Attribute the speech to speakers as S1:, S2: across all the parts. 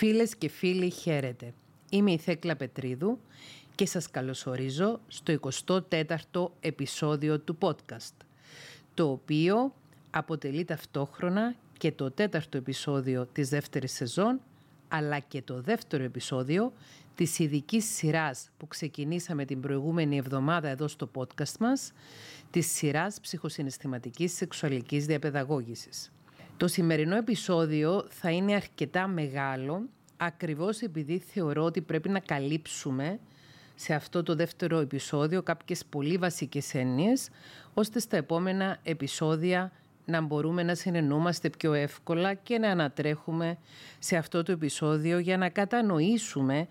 S1: Φίλες και φίλοι χαίρετε. Είμαι η Θέκλα Πετρίδου και σας καλωσορίζω στο 24ο επεισόδιο του podcast, το οποίο αποτελεί ταυτόχρονα και το τέταρτο επεισόδιο της δεύτερης σεζόν, αλλά και το δεύτερο επεισόδιο της ειδική σειράς που ξεκινήσαμε την προηγούμενη εβδομάδα εδώ στο podcast μας, της σειράς ψυχοσυναισθηματικής σεξουαλικής διαπαιδαγώγησης. Το σημερινό επεισόδιο θα είναι αρκετά μεγάλο ακριβώς επειδή θεωρώ ότι πρέπει να καλύψουμε σε αυτό το δεύτερο επεισόδιο κάποιες πολύ βασικές έννοιες ώστε στα επόμενα επεισόδια να μπορούμε να συνεννούμαστε πιο εύκολα και να ανατρέχουμε σε αυτό το επεισόδιο για να κατανοήσουμε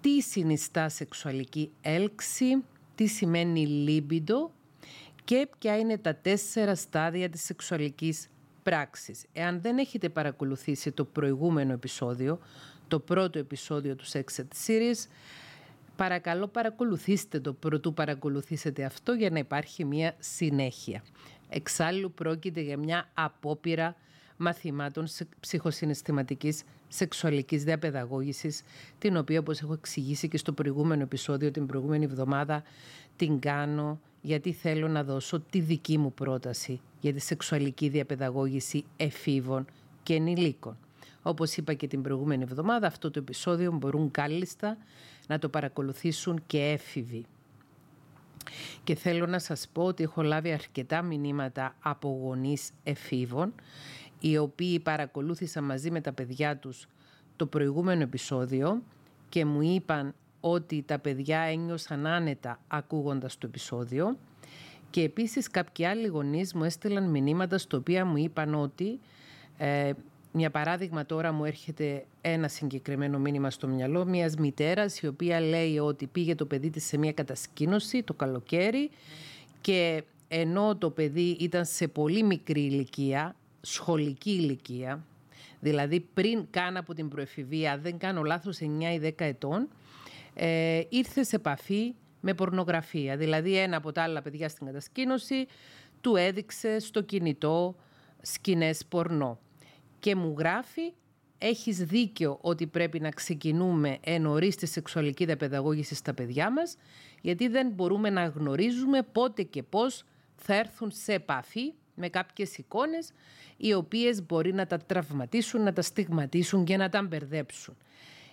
S1: τι συνιστά σεξουαλική έλξη, τι σημαίνει λίμπιντο και ποια είναι τα τέσσερα στάδια της σεξουαλικής πράξης. Εάν δεν έχετε παρακολουθήσει το προηγούμενο επεισόδιο, το πρώτο επεισόδιο του Sex Ed Series, παρακαλώ παρακολουθήστε το πρωτού παρακολουθήσετε αυτό για να υπάρχει μια συνέχεια. Εξάλλου πρόκειται για μια απόπειρα μαθημάτων ψυχοσυναισθηματικής σεξουαλικής διαπαιδαγώγησης, την οποία όπως έχω εξηγήσει και στο προηγούμενο επεισόδιο την προηγούμενη εβδομάδα την κάνω γιατί θέλω να δώσω τη δική μου πρόταση για τη σεξουαλική διαπαιδαγώγηση εφήβων και ενηλίκων. Όπως είπα και την προηγούμενη εβδομάδα, αυτό το επεισόδιο μπορούν κάλλιστα να το παρακολουθήσουν και έφηβοι. Και θέλω να σας πω ότι έχω λάβει αρκετά μηνύματα από γονείς εφήβων, οι οποίοι παρακολούθησαν μαζί με τα παιδιά τους το προηγούμενο επεισόδιο και μου είπαν ότι τα παιδιά ένιωσαν άνετα ακούγοντας το επεισόδιο και επίσης κάποιοι άλλοι γονείς μου έστειλαν μηνύματα στο οποία μου είπαν ότι ε, μια παράδειγμα τώρα μου έρχεται ένα συγκεκριμένο μήνυμα στο μυαλό μιας μητέρας η οποία λέει ότι πήγε το παιδί της σε μια κατασκήνωση το καλοκαίρι και ενώ το παιδί ήταν σε πολύ μικρή ηλικία, σχολική ηλικία, δηλαδή πριν καν από την προεφηβεία, δεν κάνω λάθος 9 ή 10 ετών, ε, ήρθε σε επαφή με πορνογραφία. Δηλαδή ένα από τα άλλα παιδιά στην κατασκήνωση του έδειξε στο κινητό σκηνές πορνό. Και μου γράφει έχεις δίκιο ότι πρέπει να ξεκινούμε ενωρίς τη σεξουαλική διαπαιδαγώγηση στα παιδιά μας γιατί δεν μπορούμε να γνωρίζουμε πότε και πώς θα έρθουν σε επαφή με κάποιες εικόνες οι οποίες μπορεί να τα τραυματίσουν, να τα στιγματίσουν και να τα μπερδέψουν.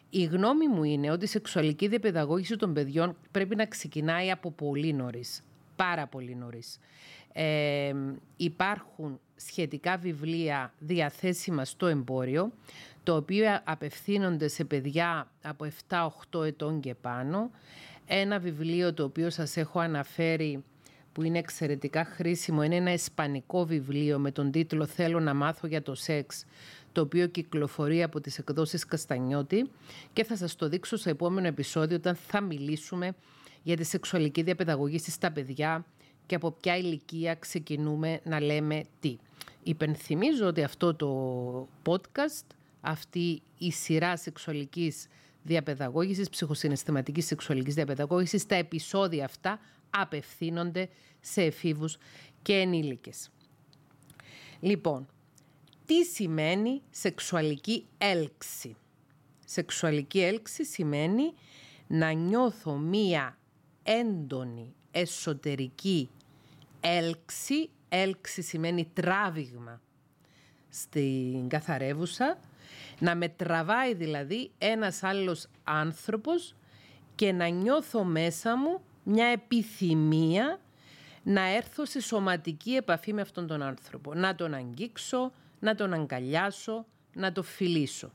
S1: Η γνώμη μου είναι ότι η σεξουαλική διαπαιδαγώγηση των παιδιών πρέπει να ξεκινάει από πολύ νωρίς. Πάρα πολύ νωρίς. Ε, υπάρχουν σχετικά βιβλία διαθέσιμα στο εμπόριο, το οποίο απευθύνονται σε παιδιά από 7-8 ετών και πάνω. Ένα βιβλίο το οποίο σας έχω αναφέρει που είναι εξαιρετικά χρήσιμο είναι ένα ισπανικό βιβλίο με τον τίτλο «Θέλω να μάθω για το σεξ» το οποίο κυκλοφορεί από τις εκδόσεις Καστανιώτη και θα σας το δείξω στο επόμενο επεισόδιο όταν θα μιλήσουμε για τη σεξουαλική διαπαιδαγωγή στα παιδιά και από ποια ηλικία ξεκινούμε να λέμε τι. Υπενθυμίζω ότι αυτό το podcast, αυτή η σειρά σεξουαλικής διαπαιδαγώγησης, ψυχοσυναισθηματικής σεξουαλικής διαπαιδαγώγησης, τα επεισόδια αυτά απευθύνονται σε εφήβους και ενήλικες. Λοιπόν, τι σημαίνει σεξουαλική έλξη; Σεξουαλική έλξη σημαίνει να νιώθω μία έντονη εσωτερική έλξη. Έλξη σημαίνει τράβηγμα στην καθαρεύουσα. Να με τραβάει δηλαδή ένας άλλος άνθρωπος και να νιώθω μέσα μου μια επιθυμία να έρθω σε σωματική επαφή με αυτόν τον άνθρωπο. Να τον αγγίξω, να τον αγκαλιάσω, να το φιλήσω.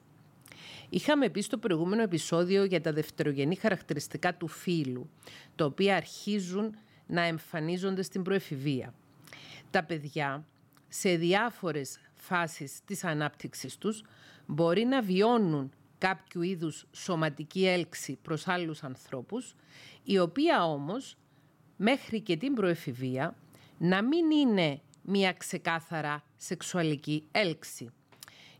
S1: Είχαμε πει στο προηγούμενο επεισόδιο για τα δευτερογενή χαρακτηριστικά του φύλου, τα οποία αρχίζουν να εμφανίζονται στην προεφηβεία. Τα παιδιά σε διάφορες φάσεις της ανάπτυξης τους μπορεί να βιώνουν κάποιου είδους σωματική έλξη προς άλλους ανθρώπους, η οποία όμως μέχρι και την προεφηβεία να μην είναι μια ξεκάθαρα σεξουαλική έλξη.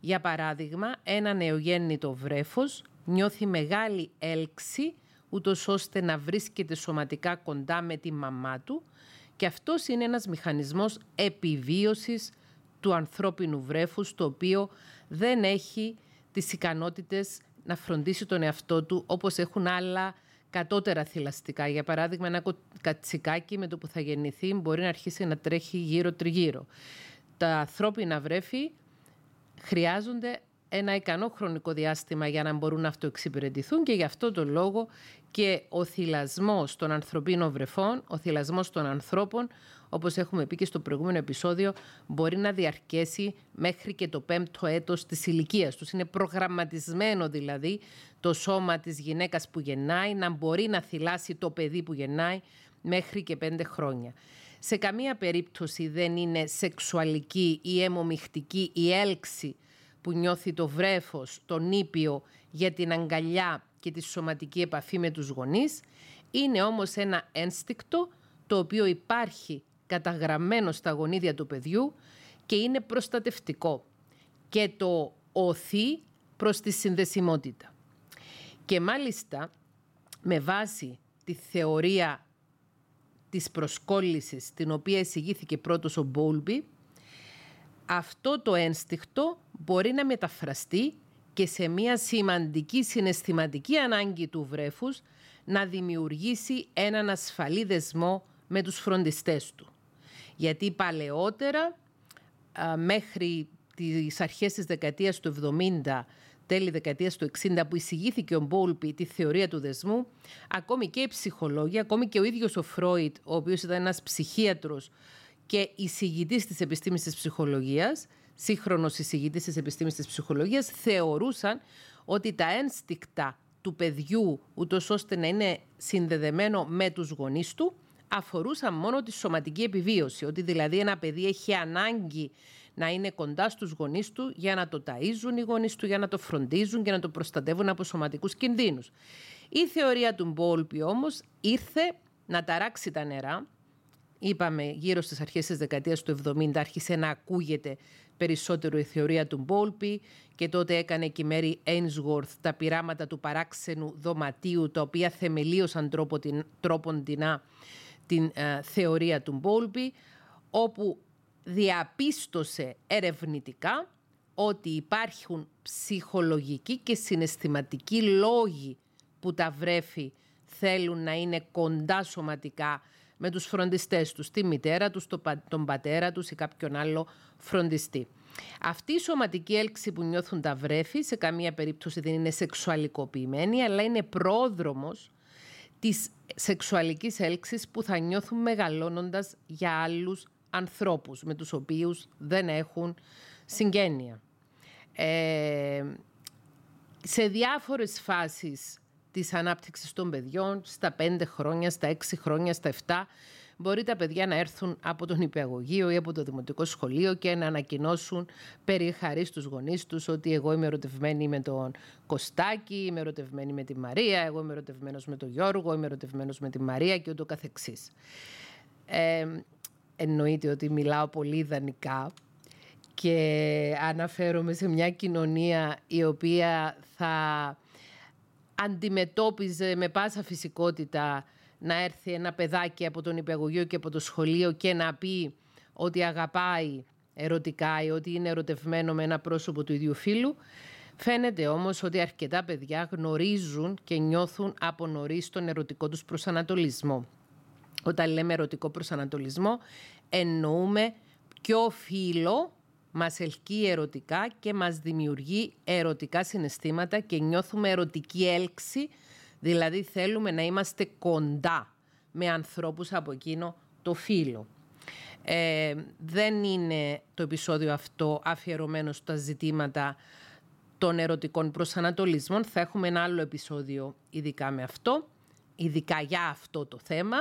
S1: Για παράδειγμα, ένα νεογέννητο βρέφος νιώθει μεγάλη έλξη ούτως ώστε να βρίσκεται σωματικά κοντά με τη μαμά του και αυτός είναι ένας μηχανισμός επιβίωσης του ανθρώπινου βρέφους το οποίο δεν έχει τις ικανότητες να φροντίσει τον εαυτό του όπως έχουν άλλα κατώτερα θηλαστικά. Για παράδειγμα, ένα κατσικάκι με το που θα γεννηθεί μπορεί να αρχίσει να τρέχει γύρω-τριγύρω. Τα ανθρώπινα βρέφη χρειάζονται ένα ικανό χρονικό διάστημα για να μπορούν να αυτοεξυπηρετηθούν και γι' αυτό το λόγο και ο θυλασμός των ανθρωπίνων βρεφών, ο θυλασμός των ανθρώπων, όπως έχουμε πει και στο προηγούμενο επεισόδιο, μπορεί να διαρκέσει μέχρι και το πέμπτο έτος της ηλικίας τους. Είναι προγραμματισμένο δηλαδή το σώμα της γυναίκας που γεννάει να μπορεί να θυλάσει το παιδί που γεννάει μέχρι και πέντε χρόνια. Σε καμία περίπτωση δεν είναι σεξουαλική ή αιμομιχτική η έλξη που νιώθει το βρέφος, το νήπιο για την αγκαλιά και τη σωματική επαφή με τους γονείς. Είναι όμως ένα ένστικτο το οποίο υπάρχει καταγραμμένο στα γονίδια του παιδιού και είναι προστατευτικό και το οθεί προς τη συνδεσιμότητα. Και μάλιστα με βάση τη θεωρία της προσκόλλησης την οποία εισηγήθηκε πρώτος ο Μπόλμπι, αυτό το ένστικτο μπορεί να μεταφραστεί και σε μια σημαντική συναισθηματική ανάγκη του βρέφους να δημιουργήσει έναν ασφαλή δεσμό με τους φροντιστές του. Γιατί παλαιότερα, μέχρι τις αρχές της δεκαετίας του 70, τέλη δεκαετίας του 60, που εισηγήθηκε ο Μπόλπι τη θεωρία του δεσμού, ακόμη και οι ψυχολόγοι, ακόμη και ο ίδιος ο Φρόιτ, ο οποίος ήταν ένας ψυχίατρος και εισηγητής της επιστήμης της ψυχολογίας, σύγχρονος εισηγητής της επιστήμης της ψυχολογίας, θεωρούσαν ότι τα ένστικτα του παιδιού, ούτως ώστε να είναι συνδεδεμένο με τους γονείς του, αφορούσαν μόνο τη σωματική επιβίωση. Ότι δηλαδή ένα παιδί έχει ανάγκη να είναι κοντά στους γονείς του για να το ταΐζουν οι γονείς του, για να το φροντίζουν και να το προστατεύουν από σωματικούς κινδύνους. Η θεωρία του Μπόλπι όμως ήρθε να ταράξει τα νερά. Είπαμε γύρω στις αρχές της δεκαετίας του 70 άρχισε να ακούγεται περισσότερο η θεωρία του Μπόλπι και τότε έκανε και η Μέρι Ainsworth τα πειράματα του παράξενου δωματίου τα οποία θεμελίωσαν τρόποντινά την ε, θεωρία του Μπόλπι όπου διαπίστωσε ερευνητικά ότι υπάρχουν ψυχολογικοί και συναισθηματικοί λόγοι που τα βρέφη θέλουν να είναι κοντά σωματικά με τους φροντιστές τους, τη μητέρα τους, τον πατέρα τους ή κάποιον άλλο φροντιστή. Αυτή η σωματική έλξη που νιώθουν τα βρέφη σε καμία περίπτωση δεν είναι σεξουαλικοποιημένη, αλλά είναι πρόδρομος της σεξουαλικής έλξης που θα νιώθουν μεγαλώνοντας για άλλους ανθρώπους με τους οποίους δεν έχουν συγγένεια. Ε, σε διάφορες φάσεις της ανάπτυξης των παιδιών, στα πέντε χρόνια, στα έξι χρόνια, στα εφτά, μπορεί τα παιδιά να έρθουν από τον υπηαγωγείο ή από το δημοτικό σχολείο και να ανακοινώσουν περί χαρί στους γονείς τους ότι εγώ είμαι ερωτευμένη με τον Κωστάκη, είμαι ερωτευμένη με τη Μαρία, εγώ είμαι ερωτευμένος με τον Γιώργο, είμαι ερωτευμένος με τη Μαρία και ούτω καθεξής. Ε, εννοείται ότι μιλάω πολύ ιδανικά και αναφέρομαι σε μια κοινωνία η οποία θα αντιμετώπιζε με πάσα φυσικότητα να έρθει ένα παιδάκι από τον υπηαγωγείο και από το σχολείο και να πει ότι αγαπάει ερωτικά ή ότι είναι ερωτευμένο με ένα πρόσωπο του ίδιου φίλου. Φαίνεται όμως ότι αρκετά παιδιά γνωρίζουν και νιώθουν από νωρίς τον ερωτικό τους προσανατολισμό. Όταν λέμε ερωτικό προσανατολισμό εννοούμε ποιο φίλο μας ελκύει ερωτικά και μας δημιουργεί ερωτικά συναισθήματα και νιώθουμε ερωτική έλξη, δηλαδή θέλουμε να είμαστε κοντά με ανθρώπους από εκείνο το φύλλο. Ε, δεν είναι το επεισόδιο αυτό αφιερωμένο στα ζητήματα των ερωτικών προσανατολισμών. Θα έχουμε ένα άλλο επεισόδιο ειδικά με αυτό, ειδικά για αυτό το θέμα,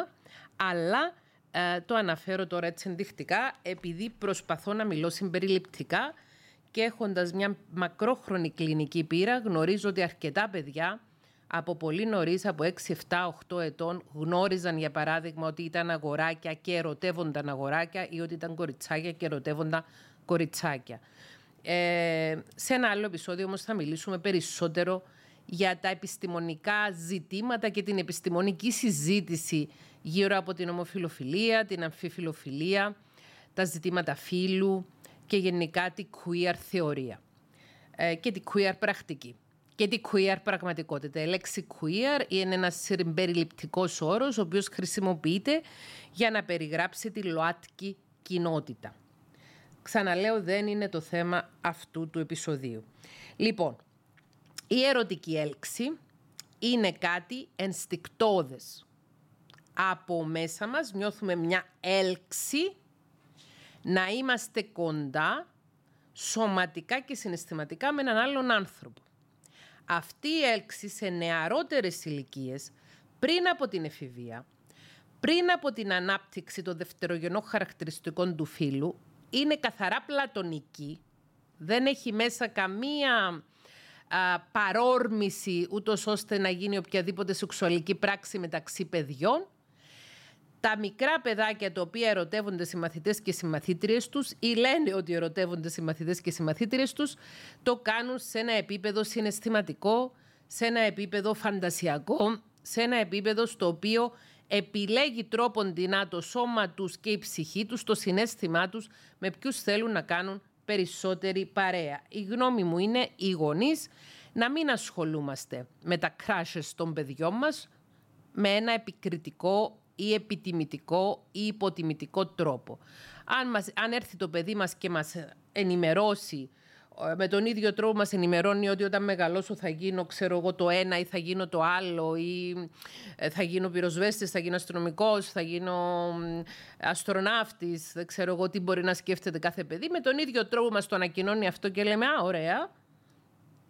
S1: αλλά ε, το αναφέρω τώρα έτσι ενδεικτικά επειδή προσπαθώ να μιλώ συμπεριληπτικά και έχοντας μια μακρόχρονη κλινική πείρα γνωρίζω ότι αρκετά παιδιά από πολύ νωρίς, από 6, 7, 8 ετών, γνώριζαν για παράδειγμα ότι ήταν αγοράκια και ερωτεύονταν αγοράκια ή ότι ήταν κοριτσάκια και ερωτεύονταν κοριτσάκια. Ε, σε ένα άλλο επεισόδιο όμως θα μιλήσουμε περισσότερο για τα επιστημονικά ζητήματα και την επιστημονική συζήτηση γύρω από την ομοφιλοφιλία, την αμφιφιλοφιλία, τα ζητήματα φύλου και γενικά τη queer θεωρία. ε, και την queer πρακτική και την queer πραγματικότητα. Η λέξη queer είναι ένας συμπεριληπτικός όρος ο οποίος χρησιμοποιείται για να περιγράψει τη ΛΟΑΤΚΙ κοινότητα. Ξαναλέω, δεν είναι το θέμα αυτού του επεισοδίου. Λοιπόν, η ερωτική έλξη είναι κάτι ενστικτόδες. Από μέσα μας νιώθουμε μια έλξη να είμαστε κοντά σωματικά και συναισθηματικά με έναν άλλον άνθρωπο. Αυτή η έλξη σε νεαρότερες ηλικίες, πριν από την εφηβεία, πριν από την ανάπτυξη των δευτερογενών χαρακτηριστικών του φύλου, είναι καθαρά πλατωνική, δεν έχει μέσα καμία α, παρόρμηση ούτως ώστε να γίνει οποιαδήποτε σεξουαλική πράξη μεταξύ παιδιών. Τα μικρά παιδάκια τα οποία ερωτεύονται συμμαθητές και συμμαθήτριες τους ή λένε ότι ερωτεύονται συμμαθητές και συμμαθήτριες τους, το κάνουν σε ένα επίπεδο συναισθηματικό, σε ένα επίπεδο φαντασιακό, σε ένα επίπεδο στο οποίο επιλέγει τρόποντινά το σώμα τους και η ψυχή τους, το συνέστημά τους, με ποιους θέλουν να κάνουν περισσότερη παρέα. Η γνώμη μου είναι οι γονείς να μην ασχολούμαστε με τα crashes των παιδιών μας με ένα επικριτικό ή επιτιμητικό ή υποτιμητικό τρόπο. Αν, μας, αν έρθει το παιδί μας και μας ενημερώσει ε, με τον ίδιο τρόπο μας ενημερώνει ότι όταν μεγαλώσω θα γίνω ξέρω εγώ το ένα ή θα γίνω το άλλο ή ε, θα γίνω πυροσβέστης, θα γίνω αστυνομικός, θα γίνω αστροναύτης, δεν ξέρω εγώ τι μπορεί να σκέφτεται κάθε παιδί. Με τον ίδιο τρόπο μας το ανακοινώνει αυτό και λέμε «Α, ωραία,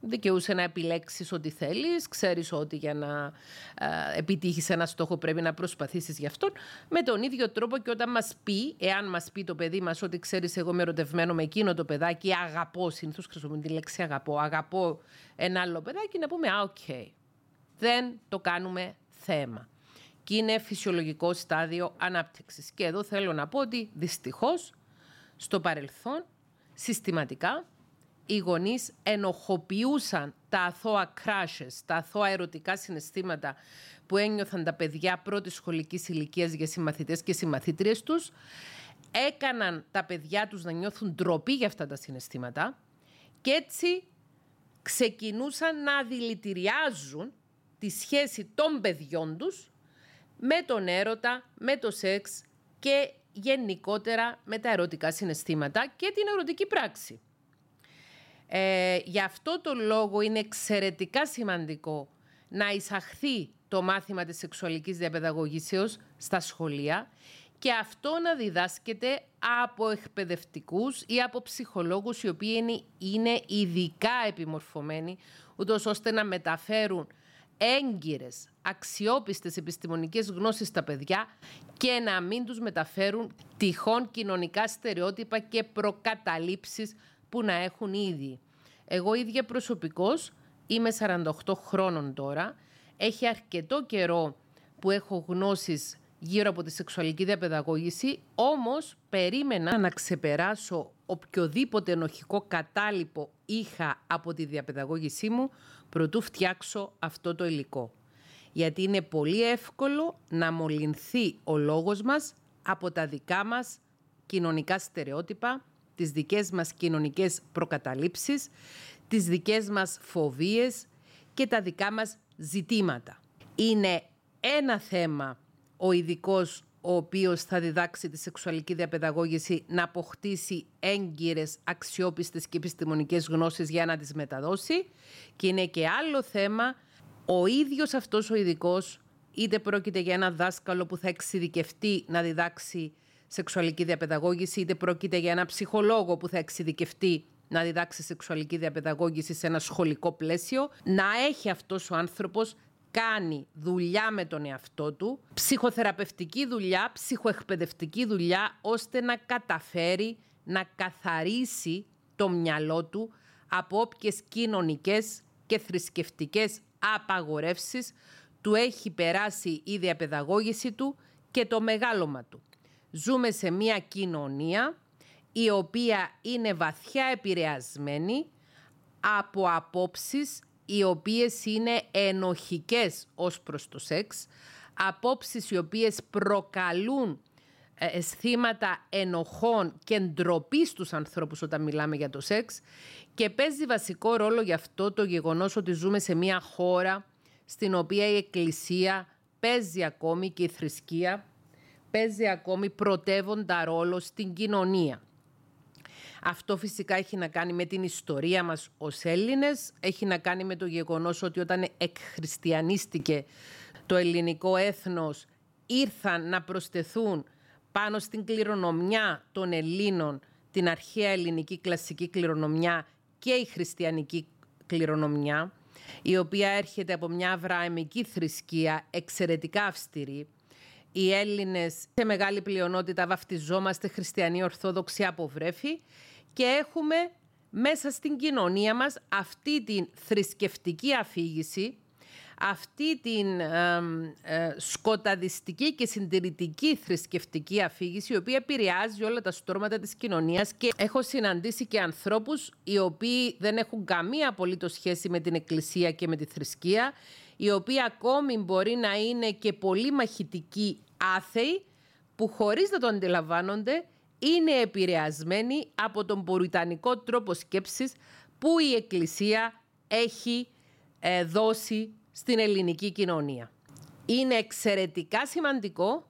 S1: δικαιούσε να επιλέξεις ό,τι θέλεις, ξέρεις ότι για να ε, επιτύχεις ένα στόχο πρέπει να προσπαθήσεις γι' αυτόν. Με τον ίδιο τρόπο και όταν μας πει, εάν μας πει το παιδί μας ότι ξέρεις εγώ είμαι ερωτευμένο με εκείνο το παιδάκι, αγαπώ, συνήθως χρησιμοποιούμε τη λέξη αγαπώ, αγαπώ ένα άλλο παιδάκι, να πούμε «Α, OK». Okay. Δεν το κάνουμε θέμα. Και είναι φυσιολογικό στάδιο ανάπτυξης. Και εδώ θέλω να πω ότι δυστυχώς στο παρελθόν συστηματικά οι γονείς ενοχοποιούσαν τα αθώα crushes, τα αθώα ερωτικά συναισθήματα που ένιωθαν τα παιδιά πρώτης σχολικής ηλικίας για συμμαθητές και συμμαθήτριες τους, έκαναν τα παιδιά τους να νιώθουν ντροπή για αυτά τα συναισθήματα και έτσι ξεκινούσαν να δηλητηριάζουν τη σχέση των παιδιών τους με τον έρωτα, με το σεξ και γενικότερα με τα ερωτικά συναισθήματα και την ερωτική πράξη. Ε, γι' αυτό το λόγο είναι εξαιρετικά σημαντικό να εισαχθεί το μάθημα της σεξουαλικής διαπαιδαγωγήσεως στα σχολεία και αυτό να διδάσκεται από εκπαιδευτικούς ή από ψυχολόγους οι οποίοι είναι, είναι ειδικά επιμορφωμένοι ούτως ώστε να μεταφέρουν έγκυρες, αξιόπιστες επιστημονικές γνώσεις στα παιδιά και να μην τους μεταφέρουν τυχόν κοινωνικά στερεότυπα και προκαταλήψεις που να έχουν ήδη. Εγώ ίδια προσωπικώς είμαι 48 χρόνων τώρα. Έχει αρκετό καιρό που έχω γνώσεις γύρω από τη σεξουαλική διαπαιδαγώγηση, όμως περίμενα να ξεπεράσω οποιοδήποτε ενοχικό κατάλοιπο είχα από τη διαπαιδαγώγησή μου προτού φτιάξω αυτό το υλικό. Γιατί είναι πολύ εύκολο να μολυνθεί ο λόγος μας από τα δικά μας κοινωνικά στερεότυπα, τις δικές μας κοινωνικές προκαταλήψεις, τις δικές μας φοβίες και τα δικά μας ζητήματα. Είναι ένα θέμα ο ειδικός ο οποίος θα διδάξει τη σεξουαλική διαπαιδαγώγηση να αποκτήσει έγκυρες, αξιόπιστες και επιστημονικές γνώσεις για να τις μεταδώσει και είναι και άλλο θέμα ο ίδιος αυτός ο ειδικός, είτε πρόκειται για ένα δάσκαλο που θα εξειδικευτεί να διδάξει σεξουαλική διαπαιδαγώγηση, είτε πρόκειται για ένα ψυχολόγο που θα εξειδικευτεί να διδάξει σεξουαλική διαπαιδαγώγηση σε ένα σχολικό πλαίσιο, να έχει αυτός ο άνθρωπος κάνει δουλειά με τον εαυτό του, ψυχοθεραπευτική δουλειά, ψυχοεκπαιδευτική δουλειά, ώστε να καταφέρει να καθαρίσει το μυαλό του από όποιες κοινωνικές και θρησκευτικές απαγορεύσεις του έχει περάσει η διαπαιδαγώγηση του και το μεγάλωμα του. Ζούμε σε μια κοινωνία η οποία είναι βαθιά επηρεασμένη από απόψεις οι οποίες είναι ενοχικές ως προς το σεξ, απόψεις οι οποίες προκαλούν ε, αισθήματα ενοχών και ντροπή στους ανθρώπους όταν μιλάμε για το σεξ και παίζει βασικό ρόλο γι' αυτό το γεγονός ότι ζούμε σε μια χώρα στην οποία η Εκκλησία παίζει ακόμη και η θρησκεία παίζει ακόμη πρωτεύοντα ρόλο στην κοινωνία. Αυτό φυσικά έχει να κάνει με την ιστορία μας ως Έλληνες, έχει να κάνει με το γεγονός ότι όταν εκχριστιανίστηκε το ελληνικό έθνος ήρθαν να προσθεθούν πάνω στην κληρονομιά των Ελλήνων την αρχαία ελληνική κλασική κληρονομιά και η χριστιανική κληρονομιά η οποία έρχεται από μια αβρααμική θρησκεία εξαιρετικά αυστηρή. Οι Έλληνες σε μεγάλη πλειονότητα βαφτιζόμαστε χριστιανοί ορθόδοξοι από βρέφη και έχουμε μέσα στην κοινωνία μας αυτή την θρησκευτική αφήγηση αυτή την ε, σκοταδιστική και συντηρητική θρησκευτική αφήγηση η οποία επηρεάζει όλα τα στρώματα της κοινωνίας και έχω συναντήσει και ανθρώπους οι οποίοι δεν έχουν καμία απολύτως σχέση με την εκκλησία και με τη θρησκεία οι οποίοι ακόμη μπορεί να είναι και πολύ μαχητικοί άθεοι που χωρίς να το αντιλαμβάνονται είναι επηρεασμένοι από τον πορυτανικό τρόπο σκέψης που η Εκκλησία έχει ε, δώσει στην ελληνική κοινωνία. Είναι εξαιρετικά σημαντικό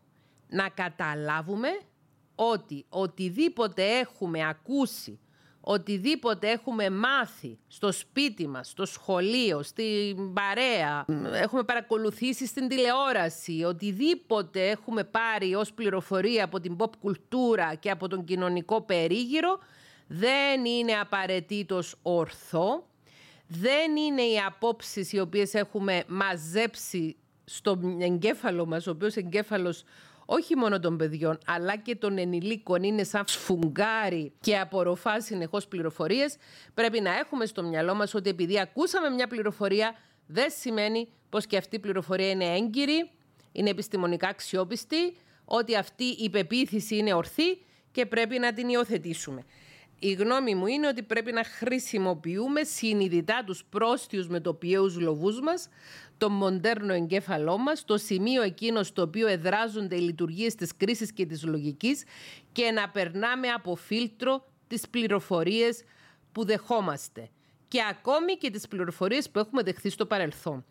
S1: να καταλάβουμε ότι οτιδήποτε έχουμε ακούσει, οτιδήποτε έχουμε μάθει στο σπίτι μας, στο σχολείο, στην παρέα, έχουμε παρακολουθήσει στην τηλεόραση, οτιδήποτε έχουμε πάρει ως πληροφορία από την pop κουλτούρα και από τον κοινωνικό περίγυρο, δεν είναι απαραίτητος ορθό. Δεν είναι οι απόψεις οι οποίες έχουμε μαζέψει στο εγκέφαλο μας, ο οποίος εγκέφαλος όχι μόνο των παιδιών, αλλά και των ενηλίκων είναι σαν σφουγγάρι και απορροφά συνεχώς πληροφορίες. Πρέπει να έχουμε στο μυαλό μας ότι επειδή ακούσαμε μια πληροφορία, δεν σημαίνει πως και αυτή η πληροφορία είναι έγκυρη, είναι επιστημονικά αξιόπιστη, ότι αυτή η πεποίθηση είναι ορθή και πρέπει να την υιοθετήσουμε. Η γνώμη μου είναι ότι πρέπει να χρησιμοποιούμε συνειδητά τους πρόστιους μετοπιαίους λοβούς μας, το μοντέρνο εγκέφαλό μας, το σημείο εκείνος στο οποίο εδράζονται οι λειτουργίες της κρίσης και της λογικής και να περνάμε από φίλτρο τις πληροφορίες που δεχόμαστε και ακόμη και τις πληροφορίες που έχουμε δεχθεί στο παρελθόν.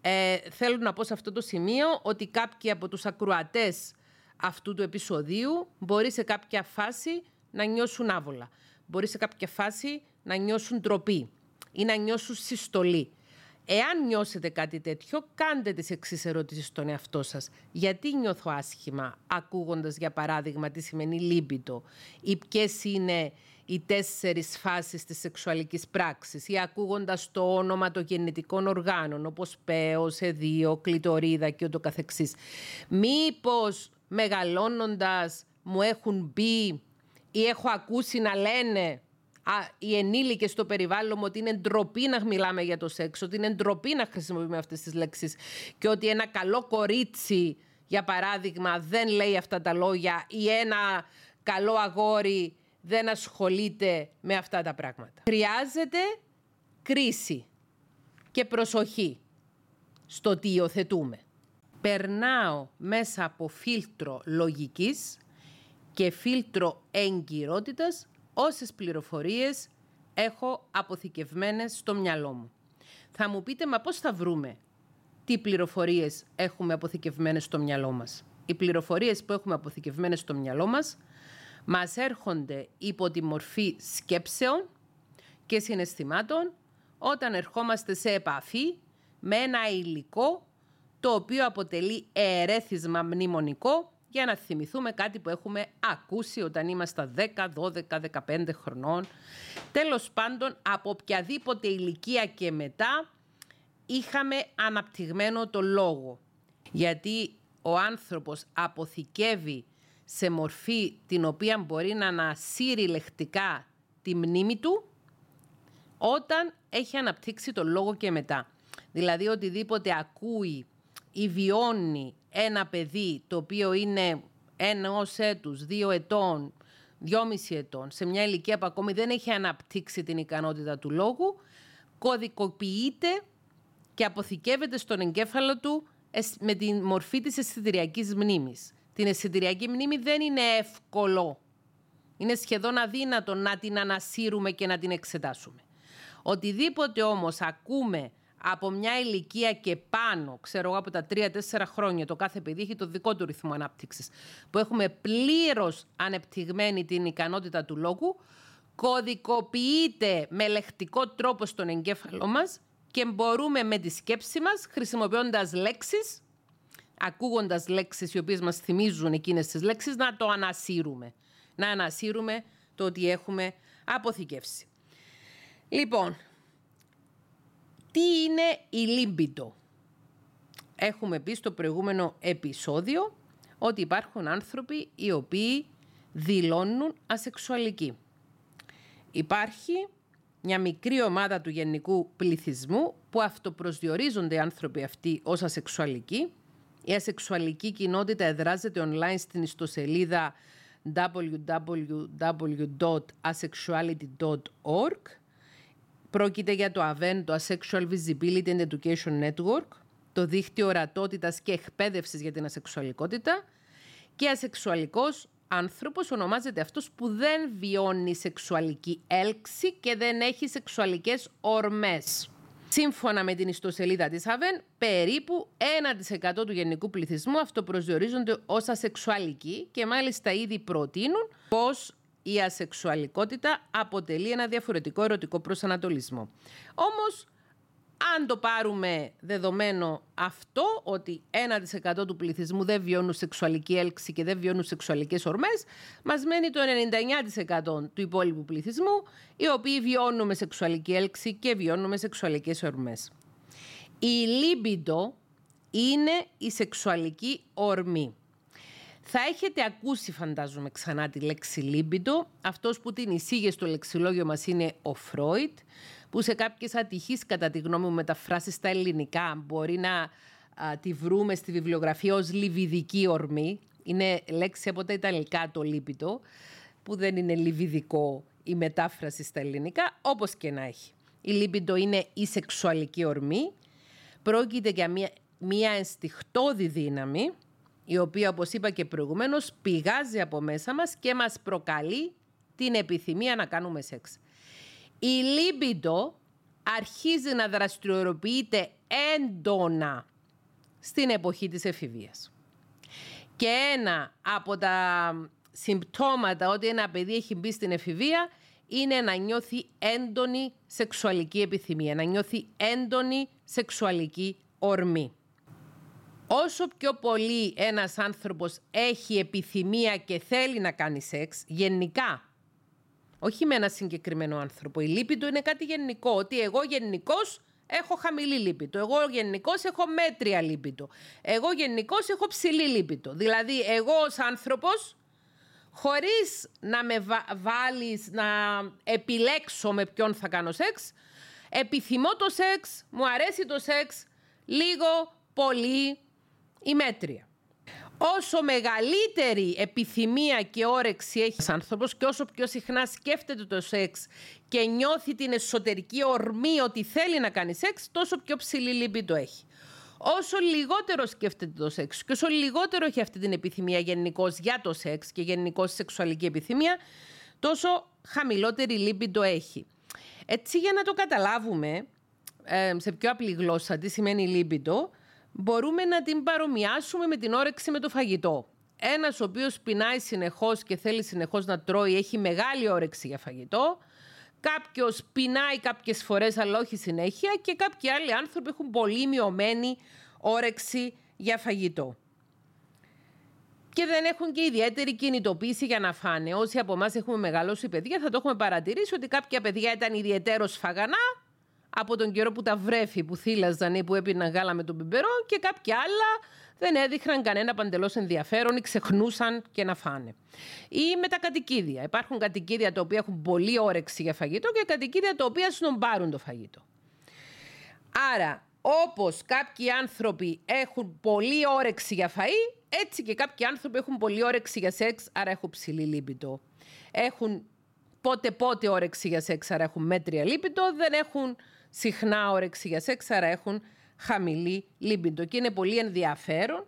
S1: Ε, θέλω να πω σε αυτό το σημείο ότι κάποιοι από τους ακροατές αυτού του επεισοδίου μπορεί σε κάποια φάση να νιώσουν άβολα μπορείς σε κάποια φάση να νιώσουν τροπή ή να νιώσουν συστολή. Εάν νιώσετε κάτι τέτοιο, κάντε τις εξής ερωτήσεις στον εαυτό σας. Γιατί νιώθω άσχημα, ακούγοντας για παράδειγμα τι σημαίνει λίμπητο ή ποιες είναι οι τέσσερις φάσεις της σεξουαλικής πράξης; Ή ακούγοντας το όνομα των γεννητικών οργάνων όπως πέος, εδίο, κλητορίδα και ούτω καθεξής. Μήπως μεγαλώνοντας μου έχουν μπει ή έχω ακούσει να λένε α, οι ενήλικες στο περιβάλλον μου ότι είναι ντροπή να μιλάμε για το σεξ, ότι είναι ντροπή να χρησιμοποιούμε αυτές τις λέξεις και ότι ένα καλό κορίτσι, για παράδειγμα, δεν λέει αυτά τα λόγια ή ένα καλό αγόρι δεν ασχολείται με αυτά τα πράγματα. Χρειάζεται κρίση και προσοχή στο τι υιοθετούμε. Περνάω μέσα από φίλτρο λογικής και φίλτρο εγκυρότητας όσες πληροφορίες έχω αποθηκευμένες στο μυαλό μου. Θα μου πείτε, μα πώς θα βρούμε τι πληροφορίες έχουμε αποθηκευμένες στο μυαλό μας. Οι πληροφορίες που έχουμε αποθηκευμένες στο μυαλό μας μας έρχονται υπό τη μορφή σκέψεων και συναισθημάτων όταν ερχόμαστε σε επαφή με ένα υλικό το οποίο αποτελεί ερέθισμα μνημονικό για να θυμηθούμε κάτι που έχουμε ακούσει όταν είμαστε 10, 12, 15 χρονών. Τέλος πάντων, από οποιαδήποτε ηλικία και μετά είχαμε αναπτυγμένο το λόγο. Γιατί ο άνθρωπος αποθηκεύει σε μορφή την οποία μπορεί να ανασύρει λεχτικά τη μνήμη του όταν έχει αναπτύξει το λόγο και μετά. Δηλαδή οτιδήποτε ακούει ή βιώνει ένα παιδί το οποίο είναι ένα έτους, δύο ετών, δυόμιση ετών, σε μια ηλικία που ακόμη δεν έχει αναπτύξει την ικανότητα του λόγου, κωδικοποιείται και αποθηκεύεται στον εγκέφαλο του με τη μορφή της αισθητηριακής μνήμης, την αισθητηριακή μνήμη δεν είναι εύκολο. Είναι σχεδόν αδύνατο να την ανασύρουμε και να την εξετάσουμε. Οτιδήποτε όμως ακούμε από μια ηλικία και πάνω, ξέρω εγώ από τα 3-4 χρόνια, το κάθε παιδί έχει το δικό του ρυθμό ανάπτυξης, που έχουμε πλήρως ανεπτυγμένη την ικανότητα του λόγου, κωδικοποιείται με λεκτικό τρόπο στον εγκέφαλό μας και μπορούμε με τη σκέψη μας, χρησιμοποιώντας λέξεις, ακούγοντας λέξεις οι οποίες μας θυμίζουν εκείνες τις λέξεις, να το ανασύρουμε. Να ανασύρουμε το ότι έχουμε αποθηκεύσει. Λοιπόν, τι είναι η λίμπητο. Έχουμε πει στο προηγούμενο επεισόδιο ότι υπάρχουν άνθρωποι οι οποίοι δηλώνουν ασεξουαλικοί. Υπάρχει μια μικρή ομάδα του γενικού πληθυσμού που αυτοπροσδιορίζονται οι άνθρωποι αυτοί ως ασεξουαλικοί. Η ασεξουαλική κοινότητα εδράζεται online στην ιστοσελίδα www.asexuality.org. Πρόκειται για το AVEN, το Asexual Visibility and Education Network, το δίκτυο ορατότητας και εκπαίδευσης για την ασεξουαλικότητα και ασεξουαλικός άνθρωπος ονομάζεται αυτός που δεν βιώνει σεξουαλική έλξη και δεν έχει σεξουαλικές ορμές. Σύμφωνα με την ιστοσελίδα της ΑΒΕΝ, περίπου 1% του γενικού πληθυσμού αυτοπροσδιορίζονται ως ασεξουαλικοί και μάλιστα ήδη προτείνουν πως η ασεξουαλικότητα αποτελεί ένα διαφορετικό ερωτικό προσανατολισμό. Όμως αν το πάρουμε δεδομένο αυτό, ότι 1% του πληθυσμού δεν βιώνουν σεξουαλική έλξη και δεν βιώνουν σεξουαλικές ορμές, μας μένει το 99% του υπόλοιπου πληθυσμού, οι οποίοι βιώνουν με σεξουαλική έλξη και βιώνουν με σεξουαλικές ορμές. Η λίμπιντο είναι η σεξουαλική ορμή. Θα έχετε ακούσει, φαντάζομαι, ξανά τη λέξη λίμπιντο. Αυτός που την εισήγε στο λεξιλόγιο μας είναι ο Φρόιτ που σε κάποιες ατυχείς κατά τη γνώμη μου μεταφράσεις στα ελληνικά μπορεί να τη βρούμε στη βιβλιογραφία ως λιβιδική ορμή. Είναι λέξη από τα Ιταλικά το λίπητο, που δεν είναι λιβιδικό η μετάφραση στα ελληνικά, όπως και να έχει. Η λίπητο είναι η σεξουαλική ορμή. Πρόκειται για μια, μια ενστιχτόδη δύναμη, η οποία, όπως είπα και προηγουμένως, πηγάζει από μέσα μας και μας προκαλεί την επιθυμία να κάνουμε σεξ η λίμπιντο αρχίζει να δραστηριοποιείται έντονα στην εποχή της εφηβείας. Και ένα από τα συμπτώματα ότι ένα παιδί έχει μπει στην εφηβεία είναι να νιώθει έντονη σεξουαλική επιθυμία, να νιώθει έντονη σεξουαλική ορμή. Όσο πιο πολύ ένας άνθρωπος έχει επιθυμία και θέλει να κάνει σεξ, γενικά όχι με ένα συγκεκριμένο άνθρωπο. Η λύπη του είναι κάτι γενικό. Ότι εγώ γενικώς έχω χαμηλή λίπητο. Εγώ γενικώς έχω μέτρια λίπητο. Εγώ γενικώς έχω ψηλή λίπητο. Δηλαδή, εγώ ως άνθρωπος, χωρίς να με βάλεις να επιλέξω με ποιον θα κάνω σεξ, επιθυμώ το σεξ, μου αρέσει το σεξ, λίγο, πολύ ή μέτρια. Όσο μεγαλύτερη επιθυμία και όρεξη έχει ένας άνθρωπος και όσο πιο συχνά σκέφτεται το σεξ και νιώθει την εσωτερική ορμή ότι θέλει να κάνει σεξ, τόσο πιο ψηλή λύπη το έχει. Όσο λιγότερο σκέφτεται το σεξ και όσο λιγότερο έχει αυτή την επιθυμία γενικώς για το σεξ και γενικώς σεξουαλική επιθυμία, τόσο χαμηλότερη λύπη το έχει. Έτσι για να το καταλάβουμε ε, σε πιο απλή γλώσσα τι σημαίνει λίμπητο, μπορούμε να την παρομοιάσουμε με την όρεξη με το φαγητό. Ένας ο οποίος πεινάει συνεχώς και θέλει συνεχώς να τρώει, έχει μεγάλη όρεξη για φαγητό. Κάποιος πεινάει κάποιες φορές, αλλά όχι συνέχεια. Και κάποιοι άλλοι άνθρωποι έχουν πολύ μειωμένη όρεξη για φαγητό. Και δεν έχουν και ιδιαίτερη κινητοποίηση για να φάνε. Όσοι από εμάς έχουμε μεγαλώσει παιδιά, θα το έχουμε παρατηρήσει ότι κάποια παιδιά ήταν ιδιαίτερο φαγανά από τον καιρό που τα βρέφη που θύλαζαν ή που έπιναν γάλα με τον πιπερό και κάποια άλλα δεν έδειχναν κανένα παντελώς ενδιαφέρον ή ξεχνούσαν και να φάνε. Ή με τα κατοικίδια. Υπάρχουν κατοικίδια τα οποία έχουν πολύ όρεξη για φαγητό και κατοικίδια τα οποία σνομπάρουν το φαγητό. Άρα, όπως κάποιοι άνθρωποι έχουν πολύ όρεξη για φαΐ, έτσι και κάποιοι άνθρωποι έχουν πολύ όρεξη για σεξ, άρα έχουν ψηλή λίπητο. Έχουν πότε πότε όρεξη για σεξ, άρα έχουν μέτρια λίπητο, δεν έχουν συχνά όρεξη για σεξ, άρα έχουν χαμηλή λίμπιντο. Και είναι πολύ ενδιαφέρον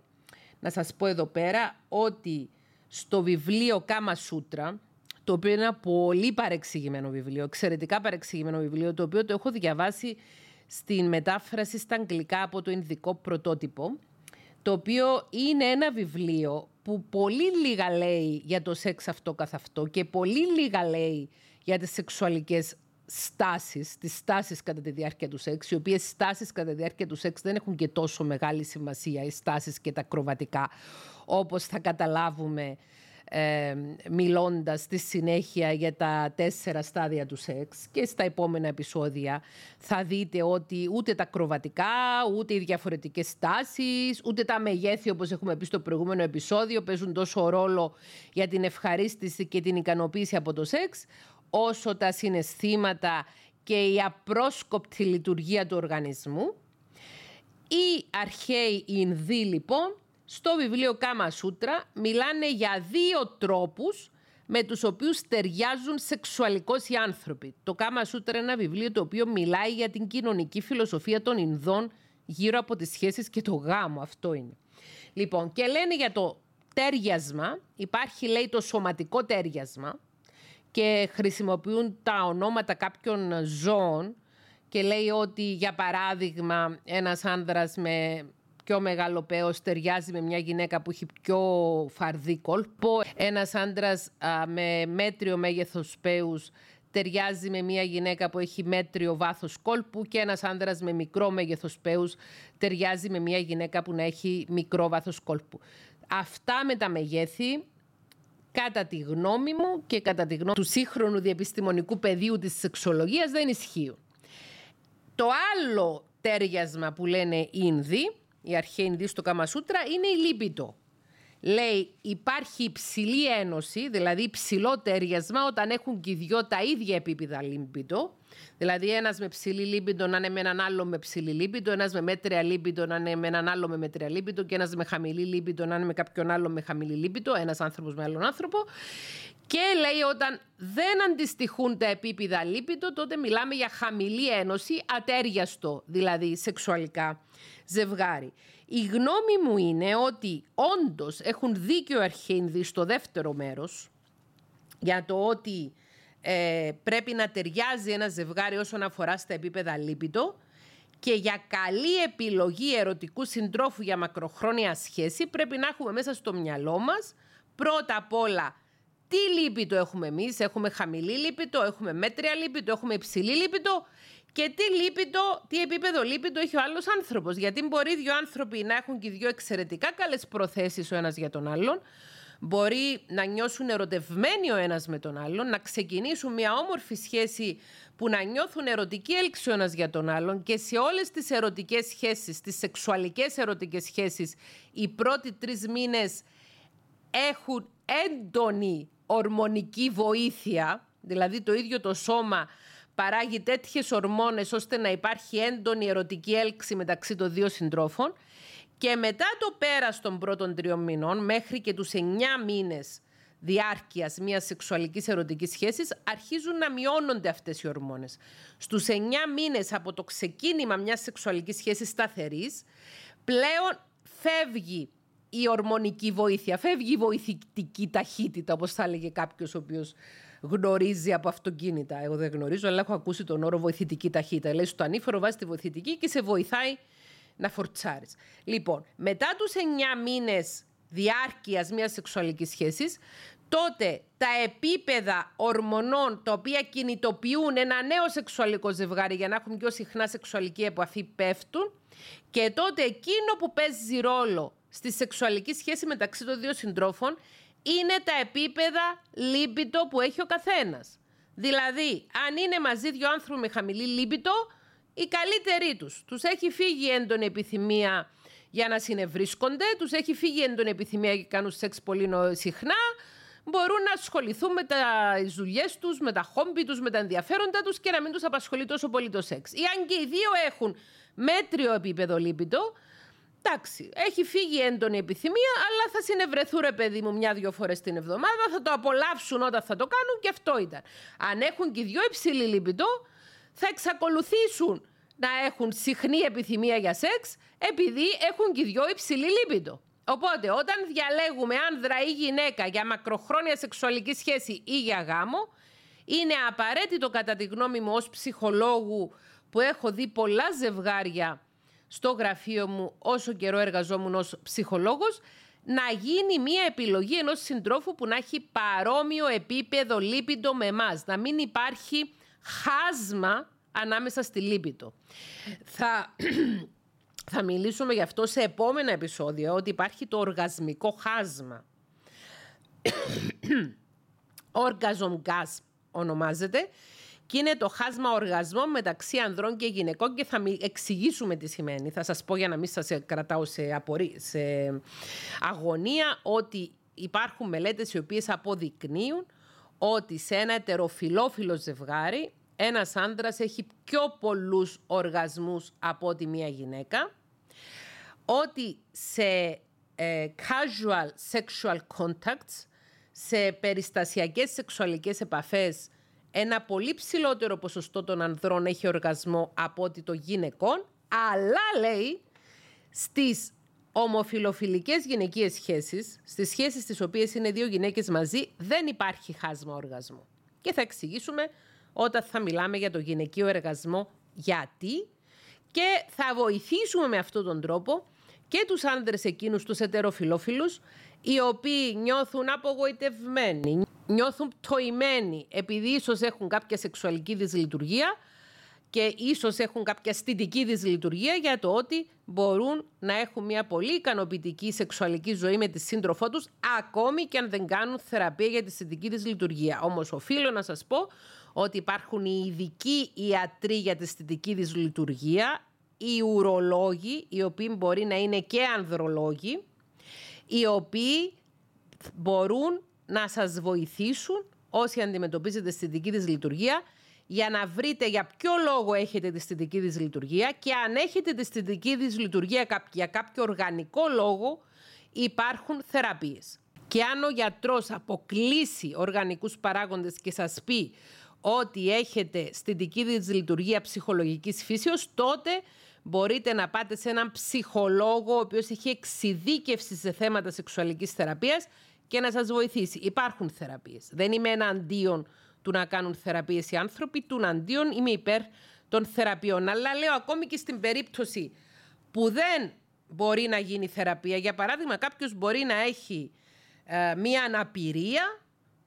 S1: να σας πω εδώ πέρα ότι στο βιβλίο Κάμα Σούτρα, το οποίο είναι ένα πολύ παρεξηγημένο βιβλίο, εξαιρετικά παρεξηγημένο βιβλίο, το οποίο το έχω διαβάσει στην μετάφραση στα αγγλικά από το Ινδικό πρωτότυπο, το οποίο είναι ένα βιβλίο που πολύ λίγα λέει για το σεξ αυτό καθ' αυτό και πολύ λίγα λέει για τις σεξουαλικές στάσεις, τις στάσεις κατά τη διάρκεια του σεξ, οι οποίες στάσεις κατά τη διάρκεια του σεξ δεν έχουν και τόσο μεγάλη σημασία, οι στάσεις και τα κροβατικά, όπως θα καταλάβουμε ε, μιλώντας στη συνέχεια για τα τέσσερα στάδια του σεξ και στα επόμενα επεισόδια θα δείτε ότι ούτε τα κροβατικά, ούτε οι διαφορετικές στάσεις, ούτε τα μεγέθη όπως έχουμε πει στο προηγούμενο επεισόδιο παίζουν τόσο ρόλο για την ευχαρίστηση και την ικανοποίηση από το σεξ όσο τα συναισθήματα και η απρόσκοπτη λειτουργία του οργανισμού. Οι αρχαίοι Ινδοί λοιπόν στο βιβλίο Κάμα Σούτρα μιλάνε για δύο τρόπους με τους οποίους ταιριάζουν σεξουαλικώς οι άνθρωποι. Το Κάμα Σούτρα είναι ένα βιβλίο το οποίο μιλάει για την κοινωνική φιλοσοφία των Ινδών γύρω από τις σχέσεις και το γάμο. Αυτό είναι. Λοιπόν, και λένε για το τέριασμα, υπάρχει λέει το σωματικό τέριασμα και χρησιμοποιούν τα ονόματα κάποιων ζώων και λέει ότι για παράδειγμα ένας άνδρας με πιο μεγάλο πέος ταιριάζει με μια γυναίκα που έχει πιο φαρδί κόλπο. Ένας άντρας με μέτριο μέγεθος πέους ταιριάζει με μια γυναίκα που έχει μέτριο βάθος κόλπου και ένας άντρας με μικρό μέγεθος πέους ταιριάζει με μια γυναίκα που να έχει μικρό βάθος κόλπου. Αυτά με τα μεγέθη κατά τη γνώμη μου και κατά τη γνώμη του σύγχρονου διεπιστημονικού πεδίου της σεξολογίας δεν ισχύουν. Το άλλο τέριασμα που λένε οι Ινδοί η αρχαία Ινδοί στο Καμασούτρα, είναι η λίπητο. Λέει υπάρχει υψηλή ένωση, δηλαδή υψηλό τέριασμα όταν έχουν και οι δυο τα ίδια επίπεδα λίμπητο. Δηλαδή ένας με ψηλή λίμπητο να είναι με έναν άλλο με ψηλή λίμπητο, ένας με μέτρια λίμπητο να είναι με έναν άλλο με μέτρια λίμπητο και ένας με χαμηλή λίμπητο να είναι με κάποιον άλλο με χαμηλή λίμπητο, ένας άνθρωπος με άλλον άνθρωπο. Και λέει όταν δεν αντιστοιχούν τα επίπεδα λίπητο, τότε μιλάμε για χαμηλή ένωση, ατέριαστο δηλαδή σεξουαλικά ζευγάρι. Η γνώμη μου είναι ότι όντως έχουν δίκιο αρχίνδοι στο δεύτερο μέρος για το ότι ε, πρέπει να ταιριάζει ένα ζευγάρι όσον αφορά στα επίπεδα λίπητο και για καλή επιλογή ερωτικού συντρόφου για μακροχρόνια σχέση πρέπει να έχουμε μέσα στο μυαλό μας πρώτα απ' όλα τι λίπητο έχουμε εμείς, έχουμε χαμηλή λίπητο, έχουμε μέτρια λίπητο, έχουμε υψηλή λίπητο; Και τι λίπητο, τι επίπεδο λίπητο έχει ο άλλος άνθρωπος; Γιατί μπορεί δύο άνθρωποι να έχουν και δύο εξαιρετικά καλές προθέσεις ο ένας για τον άλλον, μπορεί να νιώσουν ερωτευμένοι ο ένας με τον άλλον, να ξεκινήσουν μια όμορφη σχέση που να νιώθουν ερωτική έλξη ο ένας για τον άλλον και σε όλες τις ερωτικές σχέσεις, τις σεξουαλικές ερωτικές σχέσεις, οι πρώτοι τρεις μήνες έχουν έντονη ορμονική βοήθεια, δηλαδή το ίδιο το σώμα παράγει τέτοιες ορμόνες ώστε να υπάρχει έντονη ερωτική έλξη μεταξύ των δύο συντρόφων και μετά το πέρας των πρώτων τριών μηνών μέχρι και τους εννιά μήνες διάρκειας μιας σεξουαλικής ερωτικής σχέσης αρχίζουν να μειώνονται αυτές οι ορμόνες. Στους εννιά μήνες από το ξεκίνημα μιας σεξουαλικής σχέσης σταθερής πλέον φεύγει η ορμονική βοήθεια, φεύγει η βοηθητική ταχύτητα όπως θα έλεγε κάποιος ο οποίος γνωρίζει από αυτοκίνητα. Εγώ δεν γνωρίζω, αλλά έχω ακούσει τον όρο βοηθητική ταχύτητα. Λέει στο ανήφορο, βάζεις τη βοηθητική και σε βοηθάει να φορτσάρεις. Λοιπόν, μετά τους 9 μήνες διάρκειας μιας σεξουαλικής σχέσης, τότε τα επίπεδα ορμονών τα οποία κινητοποιούν ένα νέο σεξουαλικό ζευγάρι για να έχουν πιο συχνά σεξουαλική επαφή πέφτουν και τότε εκείνο που παίζει ρόλο στη σεξουαλική σχέση μεταξύ των δύο συντρόφων είναι τα επίπεδα λίμπητο που έχει ο καθένας. Δηλαδή, αν είναι μαζί δύο άνθρωποι με χαμηλή λίμπητο, η καλύτερη τους. Τους έχει φύγει έντονη επιθυμία για να συνευρίσκονται, τους έχει φύγει έντονη επιθυμία για να κάνουν σεξ πολύ συχνά, μπορούν να ασχοληθούν με τα δουλειές τους, με τα χόμπι τους, με τα ενδιαφέροντα τους και να μην τους απασχολεί τόσο πολύ το σεξ. Ή αν και οι δύο έχουν μέτριο επίπεδο λίπητο, Εντάξει, έχει φύγει έντονη επιθυμία, αλλά θα συνευρεθούν ρε παιδί μου μια-δυο φορές την εβδομάδα, θα το απολαύσουν όταν θα το κάνουν και αυτό ήταν. Αν έχουν και δυο υψηλή λίπητο, θα εξακολουθήσουν να έχουν συχνή επιθυμία για σεξ, επειδή έχουν και δυο υψηλή λίπητο. Οπότε, όταν διαλέγουμε άνδρα ή γυναίκα για μακροχρόνια σεξουαλική σχέση ή για γάμο, είναι απαραίτητο κατά τη γνώμη μου ως ψυχολόγου που έχω δει πολλά ζευγάρια στο γραφείο μου όσο καιρό εργαζόμουν ως ψυχολόγος, να γίνει μια επιλογή ενός συντρόφου που να έχει παρόμοιο επίπεδο λίπητο με εμάς. Να μην υπάρχει χάσμα ανάμεσα στη λίπητο. Θα, θα μιλήσουμε γι' αυτό σε επόμενα επεισόδια, ότι υπάρχει το οργασμικό χάσμα. Orgasm gas ονομάζεται και είναι το χάσμα οργασμών μεταξύ ανδρών και γυναικών και θα εξηγήσουμε τι σημαίνει. Θα σας πω για να μην σας κρατάω σε, απορί... σε αγωνία ότι υπάρχουν μελέτες οι οποίες αποδεικνύουν ότι σε ένα ετεροφιλόφιλο ζευγάρι ένας άντρας έχει πιο πολλούς οργασμούς από ότι μία γυναίκα, ότι σε ε, casual sexual contacts, σε περιστασιακές σεξουαλικές επαφές, ένα πολύ ψηλότερο ποσοστό των ανδρών έχει οργασμό από ότι το γυναικών, αλλά λέει στις ομοφιλοφιλικές γυναικείες σχέσεις, στις σχέσεις στις οποίες είναι δύο γυναίκες μαζί, δεν υπάρχει χάσμα οργασμού. Και θα εξηγήσουμε όταν θα μιλάμε για το γυναικείο εργασμό γιατί και θα βοηθήσουμε με αυτόν τον τρόπο και τους άνδρες εκείνους τους ετεροφιλόφιλους οι οποίοι νιώθουν απογοητευμένοι, νιώθουν πτωημένοι επειδή ίσως έχουν κάποια σεξουαλική δυσλειτουργία και ίσως έχουν κάποια αισθητική δυσλειτουργία για το ότι μπορούν να έχουν μια πολύ ικανοποιητική σεξουαλική ζωή με τη σύντροφό τους ακόμη και αν δεν κάνουν θεραπεία για τη αισθητική δυσλειτουργία. Όμως οφείλω να σας πω ότι υπάρχουν οι ειδικοί ιατροί για τη αισθητική δυσλειτουργία, οι ουρολόγοι, οι οποίοι μπορεί να είναι και ανδρολόγοι, οι οποίοι μπορούν να σας βοηθήσουν όσοι αντιμετωπίζετε αισθητική δυσλειτουργία για να βρείτε για ποιο λόγο έχετε τη αισθητική δυσλειτουργία και αν έχετε τη αισθητική δυσλειτουργία για κάποιο οργανικό λόγο υπάρχουν θεραπείες. Και αν ο γιατρός αποκλείσει οργανικούς παράγοντες και σας πει ότι έχετε αισθητική δυσλειτουργία ψυχολογικής φύσεως, τότε μπορείτε να πάτε σε έναν ψυχολόγο ο οποίος έχει εξειδίκευση σε θέματα σεξουαλικής θεραπείας και να σας βοηθήσει. Υπάρχουν θεραπείες. Δεν είμαι εναντίον του να κάνουν θεραπείες οι άνθρωποι, του αντίον είμαι υπέρ των θεραπείων. Αλλά λέω ακόμη και στην περίπτωση που δεν μπορεί να γίνει θεραπεία, για παράδειγμα κάποιος μπορεί να έχει ε, μία αναπηρία,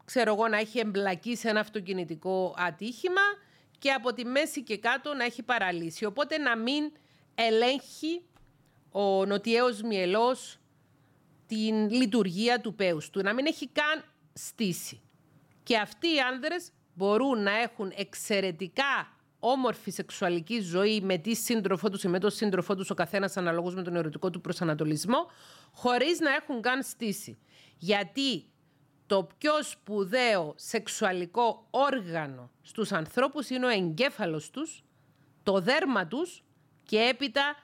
S1: ξέρω εγώ να έχει εμπλακεί σε ένα αυτοκινητικό ατύχημα και από τη μέση και κάτω να έχει παραλύσει. Οπότε να μην ελέγχει ο νοτιαίος μυελός την λειτουργία του πέους του, να μην έχει καν στήσει. Και αυτοί οι άνδρες μπορούν να έχουν εξαιρετικά όμορφη σεξουαλική ζωή με τη σύντροφό τους ή με τον σύντροφό τους ο καθένας αναλόγως με τον ερωτικό του προσανατολισμό, χωρίς να έχουν καν στήσει. Γιατί το πιο σπουδαίο σεξουαλικό όργανο στους ανθρώπους είναι ο εγκέφαλος τους, το δέρμα τους και έπειτα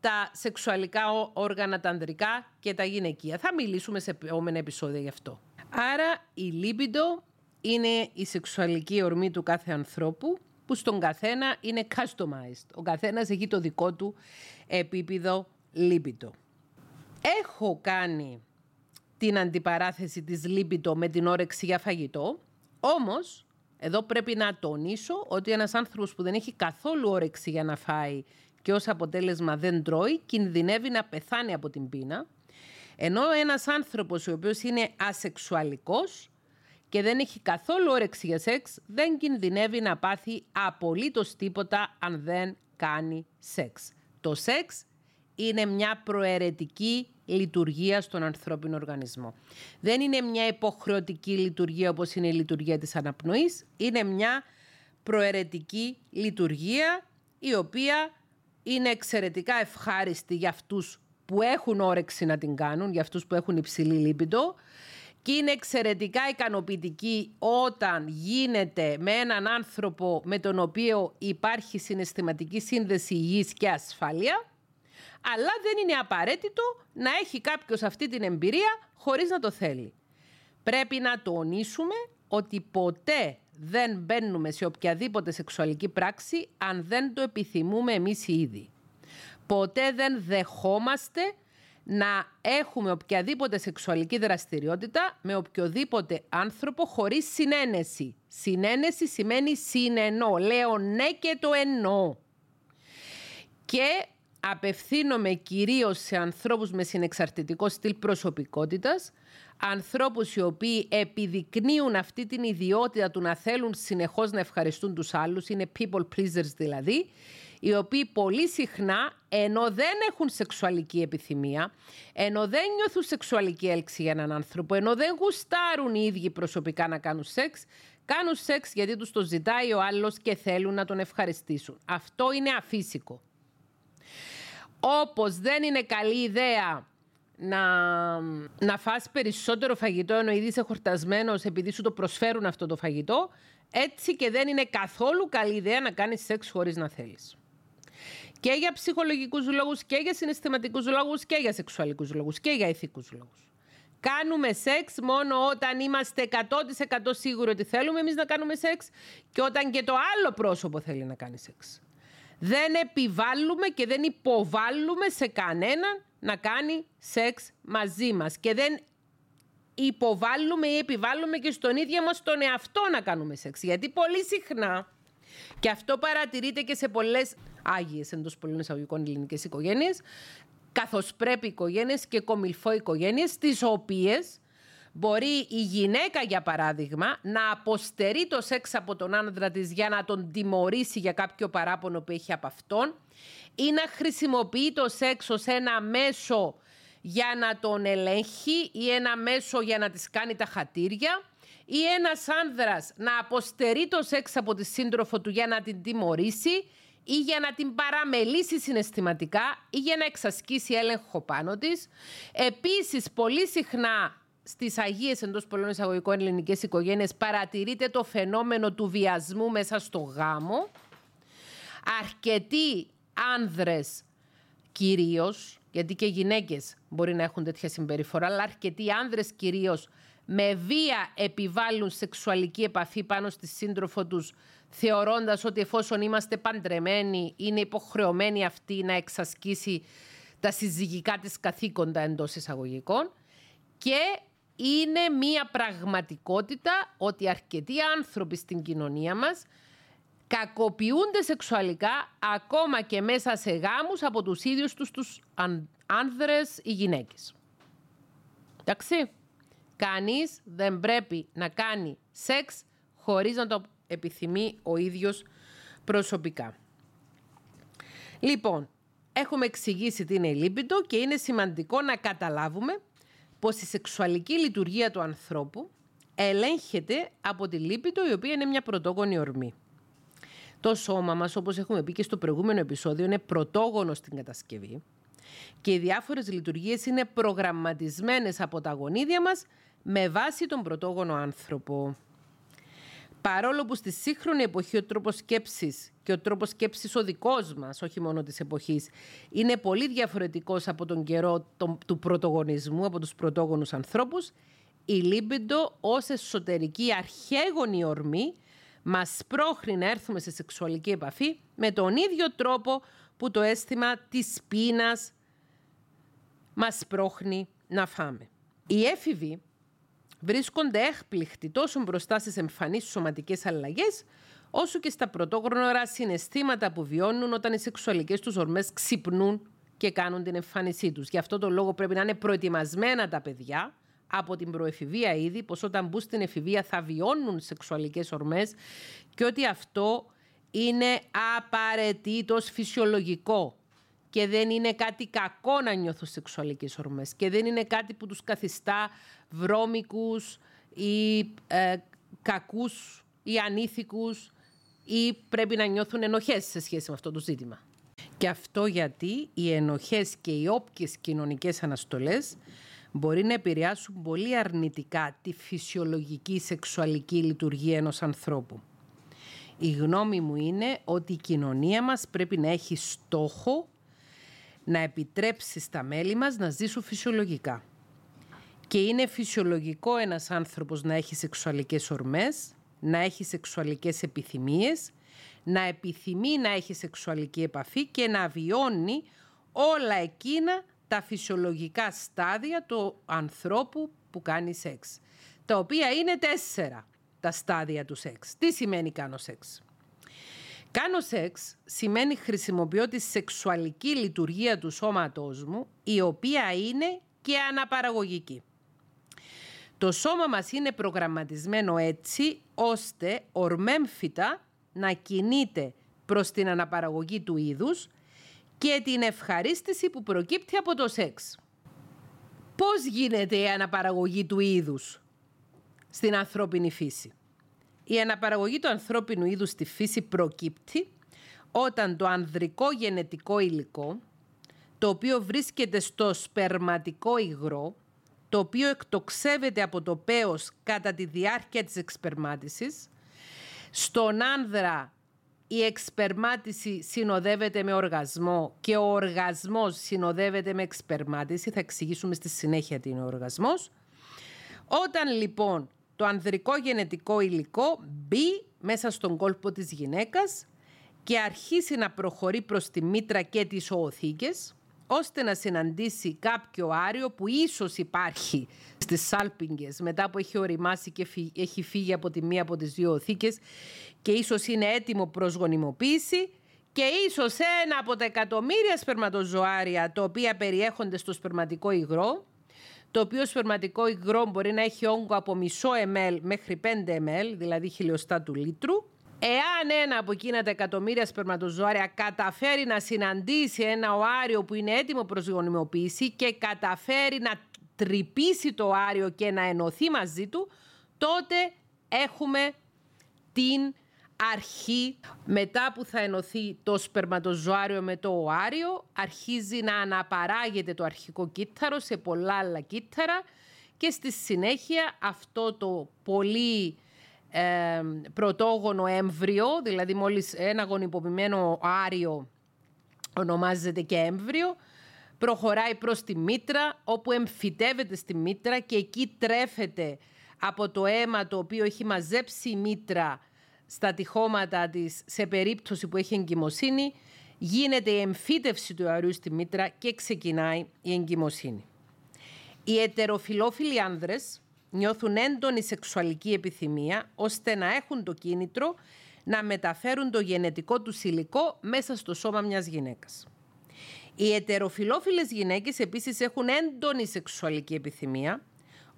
S1: τα σεξουαλικά όργανα τα ανδρικά και τα γυναικεία. Θα μιλήσουμε σε επόμενα επεισόδια γι' αυτό. Άρα η λίμπιντο είναι η σεξουαλική ορμή του κάθε ανθρώπου που στον καθένα είναι customized. Ο καθένας έχει το δικό του επίπεδο λίμπιντο. Έχω κάνει την αντιπαράθεση της λίμπιντο με την όρεξη για φαγητό, όμως εδώ πρέπει να τονίσω ότι ένας άνθρωπος που δεν έχει καθόλου όρεξη για να φάει και ως αποτέλεσμα δεν τρώει, κινδυνεύει να πεθάνει από την πείνα, ενώ ένας άνθρωπος ο οποίος είναι ασεξουαλικός και δεν έχει καθόλου όρεξη για σεξ, δεν κινδυνεύει να πάθει απολύτως τίποτα αν δεν κάνει σεξ. Το σεξ είναι μια προαιρετική λειτουργία στον ανθρώπινο οργανισμό. Δεν είναι μια υποχρεωτική λειτουργία όπως είναι η λειτουργία της αναπνοής, είναι μια προαιρετική λειτουργία η οποία είναι εξαιρετικά ευχάριστη για αυτούς που έχουν όρεξη να την κάνουν, για αυτούς που έχουν υψηλή λίπητο και είναι εξαιρετικά ικανοποιητική όταν γίνεται με έναν άνθρωπο με τον οποίο υπάρχει συναισθηματική σύνδεση υγιής και ασφάλεια αλλά δεν είναι απαραίτητο να έχει κάποιος αυτή την εμπειρία χωρίς να το θέλει. Πρέπει να τονίσουμε ότι ποτέ δεν μπαίνουμε σε οποιαδήποτε σεξουαλική πράξη αν δεν το επιθυμούμε εμείς οι ίδιοι. Ποτέ δεν δεχόμαστε να έχουμε οποιαδήποτε σεξουαλική δραστηριότητα με οποιοδήποτε άνθρωπο χωρίς συνένεση. Συνένεση σημαίνει συνενώ. Λέω ναι και το εννοώ. Και απευθύνομαι κυρίως σε ανθρώπους με συνεξαρτητικό στυλ προσωπικότητας, ανθρώπους οι οποίοι επιδεικνύουν αυτή την ιδιότητα του να θέλουν συνεχώς να ευχαριστούν τους άλλους, είναι people pleasers δηλαδή, οι οποίοι πολύ συχνά, ενώ δεν έχουν σεξουαλική επιθυμία, ενώ δεν νιώθουν σεξουαλική έλξη για έναν άνθρωπο, ενώ δεν γουστάρουν οι ίδιοι προσωπικά να κάνουν σεξ, κάνουν σεξ γιατί τους το ζητάει ο άλλος και θέλουν να τον ευχαριστήσουν. Αυτό είναι αφύσικο. Όπως δεν είναι καλή ιδέα να, να φας περισσότερο φαγητό ενώ ήδη είσαι χορτασμένος επειδή σου το προσφέρουν αυτό το φαγητό, έτσι και δεν είναι καθόλου καλή ιδέα να κάνεις σεξ χωρίς να θέλεις. Και για ψυχολογικούς λόγους και για συναισθηματικούς λόγους και για σεξουαλικούς λόγους και για ηθικούς λόγους. Κάνουμε σεξ μόνο όταν είμαστε 100% σίγουροι ότι θέλουμε εμείς να κάνουμε σεξ και όταν και το άλλο πρόσωπο θέλει να κάνει σεξ. Δεν επιβάλλουμε και δεν υποβάλλουμε σε κανέναν να κάνει σεξ μαζί μας και δεν υποβάλλουμε ή επιβάλλουμε και στον ίδιο μας τον εαυτό να κάνουμε σεξ. Γιατί πολύ συχνά, και αυτό παρατηρείται και σε πολλές άγιες εντός πολλών εισαγωγικών ελληνικές οικογένειες, καθώς πρέπει οικογένειες και κομιλφό οικογένειες, τις οποίες Μπορεί η γυναίκα, για παράδειγμα, να αποστερεί το σεξ από τον άνδρα της για να τον τιμωρήσει για κάποιο παράπονο που έχει από αυτόν ή να χρησιμοποιεί το σεξ ως ένα μέσο για να τον ελέγχει ή ένα μέσο για να της κάνει τα χατήρια ή ένας άνδρας να αποστερεί το σεξ από τη σύντροφο του για να την τιμωρήσει ή για να την παραμελήσει συναισθηματικά ή για να εξασκήσει έλεγχο πάνω της. Επίσης, πολύ συχνά στις αγίες εντός πολλών εισαγωγικών ελληνικές οικογένειες παρατηρείται το φαινόμενο του βιασμού μέσα στο γάμο. Αρκετοί άνδρες κυρίως, γιατί και γυναίκες μπορεί να έχουν τέτοια συμπεριφορά, αλλά αρκετοί άνδρες κυρίως με βία επιβάλλουν σεξουαλική επαφή πάνω στη σύντροφο τους, θεωρώντας ότι εφόσον είμαστε παντρεμένοι, είναι υποχρεωμένοι αυτή να εξασκήσει τα συζυγικά της καθήκοντα εντός εισαγωγικών. Και είναι μία πραγματικότητα ότι αρκετοί άνθρωποι στην κοινωνία μας κακοποιούνται σεξουαλικά ακόμα και μέσα σε γάμους από τους ίδιους τους τους άνδρες ή γυναίκες. Εντάξει. Κανείς δεν πρέπει να κάνει σεξ χωρίς να το επιθυμεί ο ίδιος προσωπικά. Λοιπόν, έχουμε εξηγήσει τι είναι η λίμπιντο και είναι σημαντικό να καταλάβουμε πως η σεξουαλική λειτουργία του ανθρώπου ελέγχεται από τη λίπητο η οποία είναι μια πρωτόγονη ορμή. Το σώμα μας, όπως έχουμε πει και στο προηγούμενο επεισόδιο, είναι πρωτόγονο στην κατασκευή και οι διάφορες λειτουργίες είναι προγραμματισμένες από τα γονίδια μας με βάση τον πρωτόγονο άνθρωπο. Παρόλο που στη σύγχρονη εποχή ο τρόπος σκέψης και ο τρόπος σκέψης ο δικός μας, όχι μόνο της εποχής, είναι πολύ διαφορετικός από τον καιρό του πρωτογονισμού, από τους πρωτόγονους ανθρώπους, η λίμπιντο ως εσωτερική αρχαίγονη ορμή μας πρόχνει να έρθουμε σε σεξουαλική επαφή με τον ίδιο τρόπο που το αίσθημα της πείνας μας πρόχνει να φάμε. Οι έφηβοι βρίσκονται έκπληκτοι τόσο μπροστά στις εμφανείς σωματικές αλλαγές, όσο και στα πρωτόγνωρα συναισθήματα που βιώνουν όταν οι σεξουαλικές τους ορμές ξυπνούν και κάνουν την εμφάνισή τους. Γι' αυτό το λόγο πρέπει να είναι προετοιμασμένα τα παιδιά από την προεφηβεία ήδη, πως όταν μπουν στην εφηβεία θα βιώνουν σεξουαλικές ορμές και ότι αυτό είναι απαραίτητος φυσιολογικό και δεν είναι κάτι κακό να νιώθουν σεξουαλικές ορμές και δεν είναι κάτι που τους καθιστά βρώμικους ή ε, κακούς ή ανήθικους ή πρέπει να νιώθουν ενοχές σε σχέση με αυτό το ζήτημα. Και αυτό γιατί οι ενοχές και οι όποιες κοινωνικές αναστολές μπορεί να επηρεάσουν πολύ αρνητικά τη φυσιολογική σεξουαλική λειτουργία ενός ανθρώπου. Η γνώμη μου είναι ότι η κοινωνία μας πρέπει να έχει στόχο να επιτρέψει στα μέλη μας να ζήσουν φυσιολογικά. Και είναι φυσιολογικό ένας άνθρωπος να έχει σεξουαλικές ορμές, να έχει σεξουαλικές επιθυμίες, να επιθυμεί να έχει σεξουαλική επαφή και να βιώνει όλα εκείνα τα φυσιολογικά στάδια του ανθρώπου που κάνει σεξ, τα οποία είναι τέσσερα τα στάδια του σεξ. Τι σημαίνει κάνω σεξ; Κάνω σεξ σημαίνει χρησιμοποιώ τη σεξουαλική λειτουργία του σώματός μου, η οποία είναι και αναπαραγωγική. Το σώμα μας είναι προγραμματισμένο έτσι, ώστε ορμέμφυτα να κινείται προς την αναπαραγωγή του είδους και την ευχαρίστηση που προκύπτει από το σεξ. Πώς γίνεται η αναπαραγωγή του είδους στην ανθρώπινη φύση; Η αναπαραγωγή του ανθρώπινου είδους στη φύση προκύπτει όταν το ανδρικό γενετικό υλικό, το οποίο βρίσκεται στο σπερματικό υγρό, το οποίο εκτοξεύεται από το πέος κατά τη διάρκεια της εξπερμάτισης, στον άνδρα η εξπερμάτιση συνοδεύεται με οργασμό και ο οργασμός συνοδεύεται με εξπερμάτιση. Θα εξηγήσουμε στη συνέχεια τι είναι ο οργασμός. Όταν λοιπόν το ανδρικό γενετικό υλικό μπει μέσα στον κόλπο της γυναίκας και αρχίσει να προχωρεί προς τη μήτρα και τις οοθήκες, ώστε να συναντήσει κάποιο άριο που ίσως υπάρχει στις σάλπιγγες μετά που έχει οριμάσει και έχει φύγει από τη μία από τις δύο οθήκες και ίσως είναι έτοιμο προς γονιμοποίηση και ίσως ένα από τα εκατομμύρια σπερματοζωάρια τα οποία περιέχονται στο σπερματικό υγρό το οποίο σπερματικό υγρό μπορεί να έχει όγκο από μισό ml μέχρι 5 ml, δηλαδή χιλιοστά του λίτρου. Εάν ένα από εκείνα τα εκατομμύρια σπερματοζωάρια καταφέρει να συναντήσει ένα οάριο που είναι έτοιμο προς γονιμοποίηση και καταφέρει να τρυπήσει το άριο και να ενωθεί μαζί του, τότε έχουμε την αρχή. Μετά που θα ενωθεί το σπερματοζωάριο με το οάριο, αρχίζει να αναπαράγεται το αρχικό κύτταρο σε πολλά άλλα κύτταρα και στη συνέχεια αυτό το πολύ ε, πρωτόγονο έμβριο, δηλαδή μόλις ένα γονιποποιημένο άριο ονομάζεται και έμβριο, προχωράει προς τη μήτρα όπου εμφυτεύεται στη μήτρα και εκεί τρέφεται από το αίμα το οποίο έχει μαζέψει η μήτρα στα τυχώματα της σε περίπτωση που έχει εγκυμοσύνη, γίνεται η εμφύτευση του αερίου στη μήτρα και ξεκινάει η εγκυμοσύνη. Οι ετεροφιλόφιλοι άνδρες νιώθουν έντονη σεξουαλική επιθυμία ώστε να έχουν το κίνητρο να μεταφέρουν το γενετικό τους υλικό μέσα στο σώμα μιας γυναίκας. Οι ετεροφιλόφιλες γυναίκες επίσης έχουν έντονη σεξουαλική επιθυμία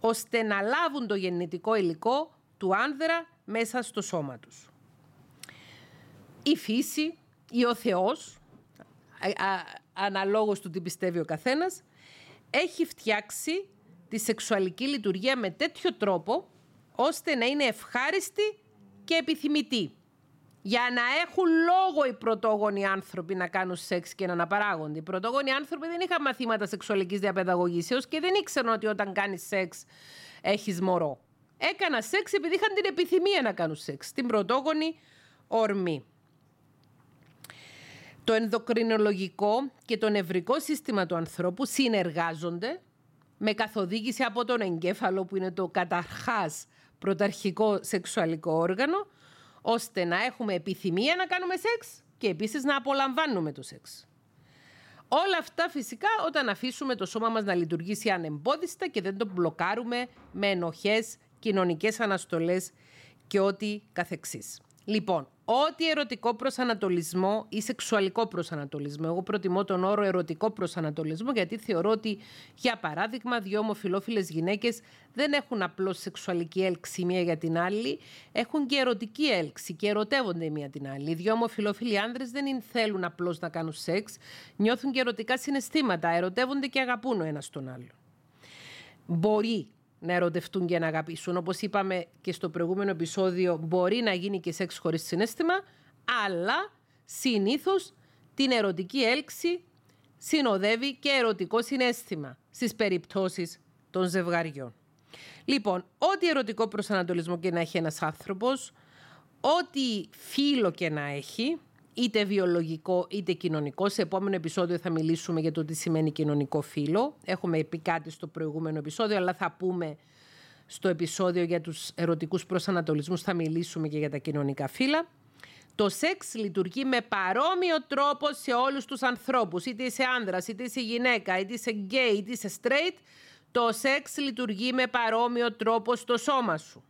S1: ώστε να λάβουν το γενετικό υλικό του άνδρα μέσα στο σώμα τους. Η φύση ή ο Θεός, αναλόγως του τι πιστεύει ο καθένας, έχει φτιάξει τη σεξουαλική λειτουργία με τέτοιο τρόπο ώστε να είναι ευχάριστη και επιθυμητή. Για να έχουν λόγο οι πρωτόγονοι άνθρωποι να κάνουν σεξ και να αναπαράγονται. Οι πρωτόγονοι άνθρωποι δεν είχαν μαθήματα σεξουαλικής διαπαιδαγωγήσεως και δεν ήξεραν ότι όταν κάνεις σεξ έχεις μωρό έκανα σεξ επειδή είχαν την επιθυμία να κάνουν σεξ. Την πρωτόγονη ορμή. Το ενδοκρινολογικό και το νευρικό σύστημα του ανθρώπου συνεργάζονται με καθοδήγηση από τον εγκέφαλο που είναι το καταρχάς πρωταρχικό σεξουαλικό όργανο ώστε να έχουμε επιθυμία να κάνουμε σεξ και επίσης να απολαμβάνουμε το σεξ. Όλα αυτά φυσικά όταν αφήσουμε το σώμα μας να λειτουργήσει ανεμπόδιστα και δεν το μπλοκάρουμε με ενοχές κοινωνικές αναστολές και ό,τι καθεξής. Λοιπόν, ό,τι ερωτικό προσανατολισμό ή σεξουαλικό προσανατολισμό. Εγώ προτιμώ τον όρο ερωτικό προσανατολισμό γιατί θεωρώ ότι, για παράδειγμα, δύο ομοφυλόφιλες γυναίκες δεν έχουν απλώς σεξουαλική έλξη μία για την άλλη, έχουν και ερωτική έλξη και ερωτεύονται η μία την άλλη. Οι δύο ομοφυλόφιλοι άνδρες δεν θέλουν απλώς να κάνουν σεξ, νιώθουν και ερωτικά συναισθήματα, ερωτεύονται και αγαπούν ο ένας τον άλλο. Μπορεί να ερωτευτούν και να αγαπήσουν. Όπως είπαμε και στο προηγούμενο επεισόδιο, μπορεί να γίνει και σεξ χωρίς συνέστημα, αλλά συνήθως την ερωτική έλξη συνοδεύει και ερωτικό συνέστημα στις περιπτώσεις των ζευγαριών. Λοιπόν, ό,τι ερωτικό προσανατολισμό και να έχει ένας άνθρωπος, ό,τι φίλο και να έχει, είτε βιολογικό είτε κοινωνικό. Σε επόμενο επεισόδιο θα μιλήσουμε για το τι σημαίνει κοινωνικό φύλλο. Έχουμε πει κάτι στο προηγούμενο επεισόδιο, αλλά θα πούμε στο επεισόδιο για τους ερωτικούς προσανατολισμούς, θα μιλήσουμε και για τα κοινωνικά φύλλα. Το σεξ λειτουργεί με παρόμοιο τρόπο σε όλους τους ανθρώπους, είτε είσαι άνδρας, είτε είσαι γυναίκα, είτε είσαι γκέι, είτε είσαι straight, το σεξ λειτουργεί με παρόμοιο τρόπο στο σώμα σου.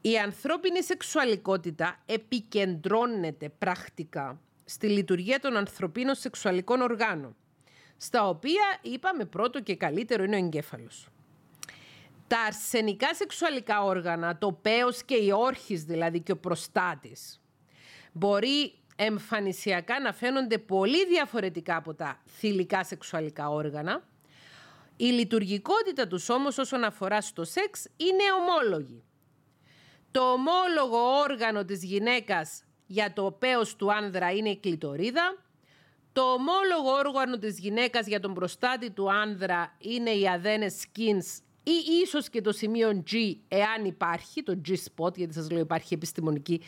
S1: Η ανθρώπινη σεξουαλικότητα επικεντρώνεται πρακτικά στη λειτουργία των ανθρωπίνων σεξουαλικών οργάνων, στα οποία είπαμε πρώτο και καλύτερο είναι ο εγκέφαλος. Τα αρσενικά σεξουαλικά όργανα, το πέος και η όρχης δηλαδή και ο προστάτης, μπορεί εμφανισιακά να φαίνονται πολύ διαφορετικά από τα θηλυκά σεξουαλικά όργανα. Η λειτουργικότητα τους όμως όσον αφορά στο σεξ είναι ομόλογη. Το ομόλογο όργανο της γυναίκας για το πέος του άνδρα είναι η κλητορίδα. Το ομόλογο όργανο της γυναίκας για τον προστάτη του άνδρα είναι οι αδένες skins ή ίσως και το σημείο G, εάν υπάρχει, το G-spot, γιατί σας λέω υπάρχει επιστημονική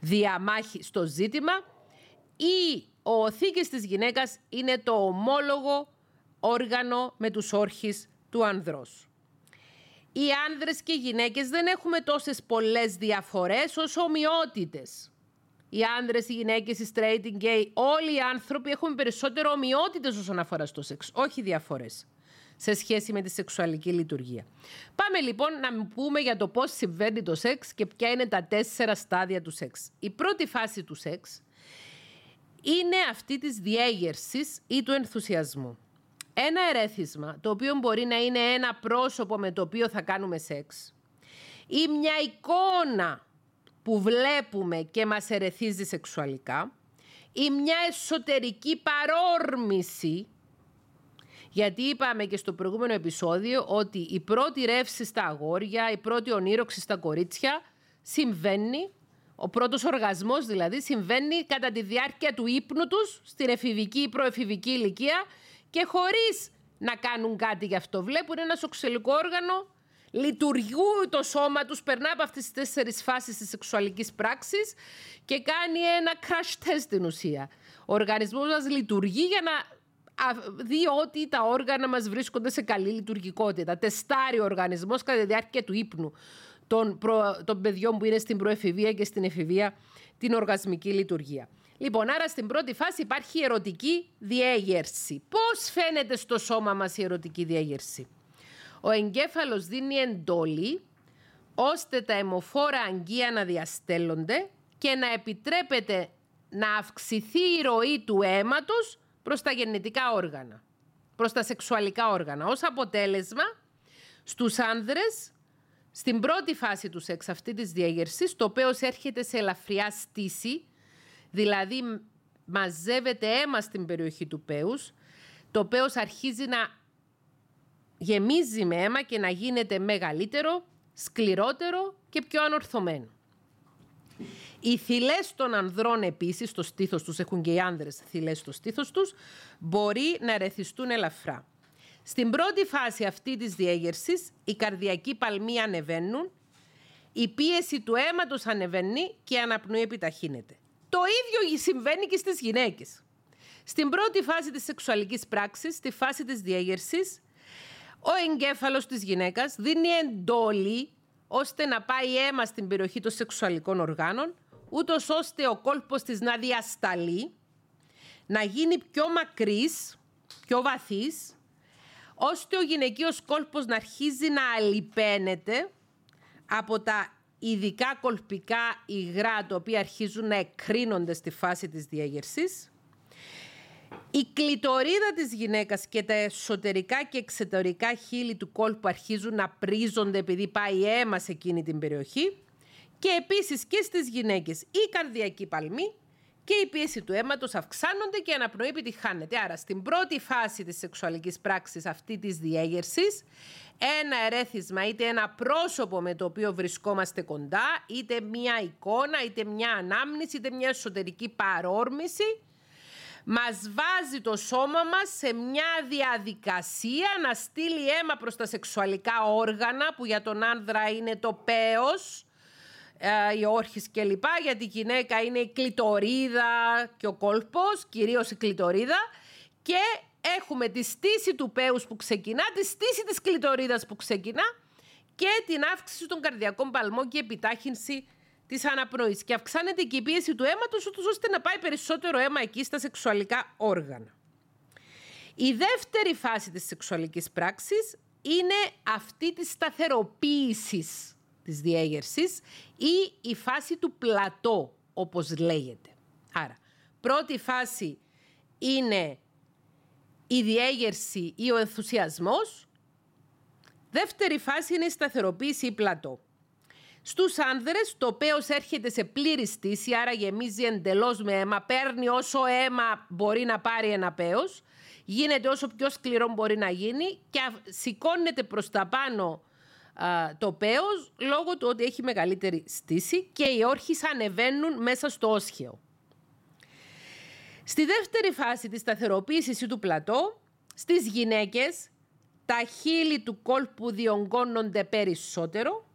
S1: διαμάχη στο ζήτημα, ή ο θήκης της γυναίκας είναι το ομόλογο όργανο με τους όρχες του ανδρός. Οι άνδρες και οι γυναίκες δεν έχουμε τόσες πολλές διαφορές όσο ομοιότητες. Οι άνδρες, οι γυναίκες, οι straight, οι gay, όλοι οι άνθρωποι έχουμε περισσότερο ομοιότητες όσον αφορά στο σεξ, όχι διαφορές σε σχέση με τη σεξουαλική λειτουργία. Πάμε λοιπόν να πούμε για το πώς συμβαίνει το σεξ και ποια είναι τα τέσσερα στάδια του σεξ. Η πρώτη φάση του σεξ είναι αυτή της διέγερσης ή του ενθουσιασμού. Ένα ερέθισμα, το οποίο μπορεί να είναι ένα πρόσωπο με το οποίο θα κάνουμε σεξ ή μια εικόνα που βλέπουμε και μας ερεθίζει σεξουαλικά ή μια εσωτερική παρόρμηση. Γιατί είπαμε και στο προηγούμενο επεισόδιο ότι η πρώτη ρεύση στα αγόρια, η πρώτη ονείροξη στα κορίτσια συμβαίνει, ο πρώτος οργασμός δηλαδή, συμβαίνει κατά τη διάρκεια του ύπνου τους, στην εφηβική ή προεφηβική ηλικία και χωρίς να κάνουν κάτι γι' αυτό. Βλέπουν ένα σοξελικό όργανο, λειτουργούν το σώμα τους, περνά από αυτές τις τέσσερις φάσεις της σεξουαλικής πράξης και κάνει ένα crash test στην ουσία. Ο οργανισμός μας λειτουργεί για να δει ότι τα όργανα μας βρίσκονται σε καλή λειτουργικότητα. Τεστάρει ο οργανισμός κατά τη διάρκεια του ύπνου των, προ, των παιδιών που είναι στην προεφηβεία και στην εφηβεία την οργασμική λειτουργία. Λοιπόν, άρα στην πρώτη φάση υπάρχει ερωτική διέγερση. Πώς φαίνεται στο σώμα μας η ερωτική διέγερση; Ο εγκέφαλος δίνει εντόλη ώστε τα αιμοφόρα αγγεία να διαστέλλονται και να επιτρέπεται να αυξηθεί η ροή του αίματος προς τα γεννητικά όργανα, προς τα σεξουαλικά όργανα. Ως αποτέλεσμα, στους άνδρες, στην πρώτη φάση του σεξ αυτή της διέγερσης, το οποίο έρχεται σε ελαφριά στήση, δηλαδή μαζεύεται αίμα στην περιοχή του πέους, το πέος αρχίζει να γεμίζει με αίμα και να γίνεται μεγαλύτερο, σκληρότερο και πιο ανορθωμένο. Οι θυλέ των ανδρών επίσης, στο στήθος τους, έχουν και οι άνδρες θυλέ στο στήθος τους, μπορεί να ρεθιστούν ελαφρά. Στην πρώτη φάση αυτή της διέγερσης, οι καρδιακοί παλμοί ανεβαίνουν, η πίεση του αίματος ανεβαίνει και η αναπνοή επιταχύνεται. Το ίδιο συμβαίνει και στις γυναίκες. Στην πρώτη φάση της σεξουαλικής πράξης, στη φάση της διέγερσης, ο εγκέφαλος της γυναίκας δίνει εντόλη ώστε να πάει αίμα στην περιοχή των σεξουαλικών οργάνων, ούτως ώστε ο κόλπος της να διασταλεί, να γίνει πιο μακρύς, πιο βαθύς, ώστε ο γυναικείος κόλπος να αρχίζει να αλυπαίνεται από τα ειδικά κολπικά υγρά, τα οποία αρχίζουν να εκρίνονται στη φάση της διέγερσης, η κλητορίδα της γυναίκας και τα εσωτερικά και εξωτερικά χείλη του κόλπου αρχίζουν να πρίζονται επειδή πάει αίμα σε εκείνη την περιοχή. Και επίσης και στις γυναίκες η καρδιακή παλμή και η πίεση του αίματος αυξάνονται και η αναπνοή επιτυχάνεται. Άρα στην πρώτη φάση της σεξουαλικής πράξης αυτή της διέγερσης ένα ερέθισμα είτε ένα πρόσωπο με το οποίο βρισκόμαστε κοντά είτε μια εικόνα είτε μια ανάμνηση είτε μια εσωτερική παρόρμηση μας βάζει το σώμα μας σε μια διαδικασία να στείλει αίμα προς τα σεξουαλικά όργανα που για τον άνδρα είναι το πέος, ε, οι όρχες κλπ. Για τη γυναίκα είναι η κλητορίδα και ο κόλπος, κυρίως η κλητορίδα και έχουμε τη στήση του πέους που ξεκινά, τη στήση της κλητορίδας που ξεκινά και την αύξηση των καρδιακών παλμών και επιτάχυνση της αναπνοής και αυξάνεται και η πίεση του αίματος ώστε να πάει περισσότερο αίμα εκεί στα σεξουαλικά όργανα. Η δεύτερη φάση της σεξουαλικής πράξης είναι αυτή της σταθεροποίησης της διέγερσης ή η φάση του πλατό, όπως λέγεται. Άρα, πρώτη φάση είναι η διέγερση ή ο ενθουσιασμός. Δεύτερη φάση είναι η σταθεροποίηση ή πλατό. Στους άνδρες το πέος έρχεται σε πλήρη στήση, άρα γεμίζει εντελώς με αίμα, παίρνει όσο αίμα μπορεί να πάρει ένα πέος, γίνεται όσο πιο σκληρό μπορεί να γίνει και σηκώνεται προς τα πάνω το πέος λόγω του ότι έχει μεγαλύτερη στήση και οι όρχες ανεβαίνουν μέσα στο όσχεο. Στη δεύτερη φάση της σταθεροποίησης ή του πλατό, στις γυναίκες τα χείλη του κόλπου διονγκώνονται περισσότερο,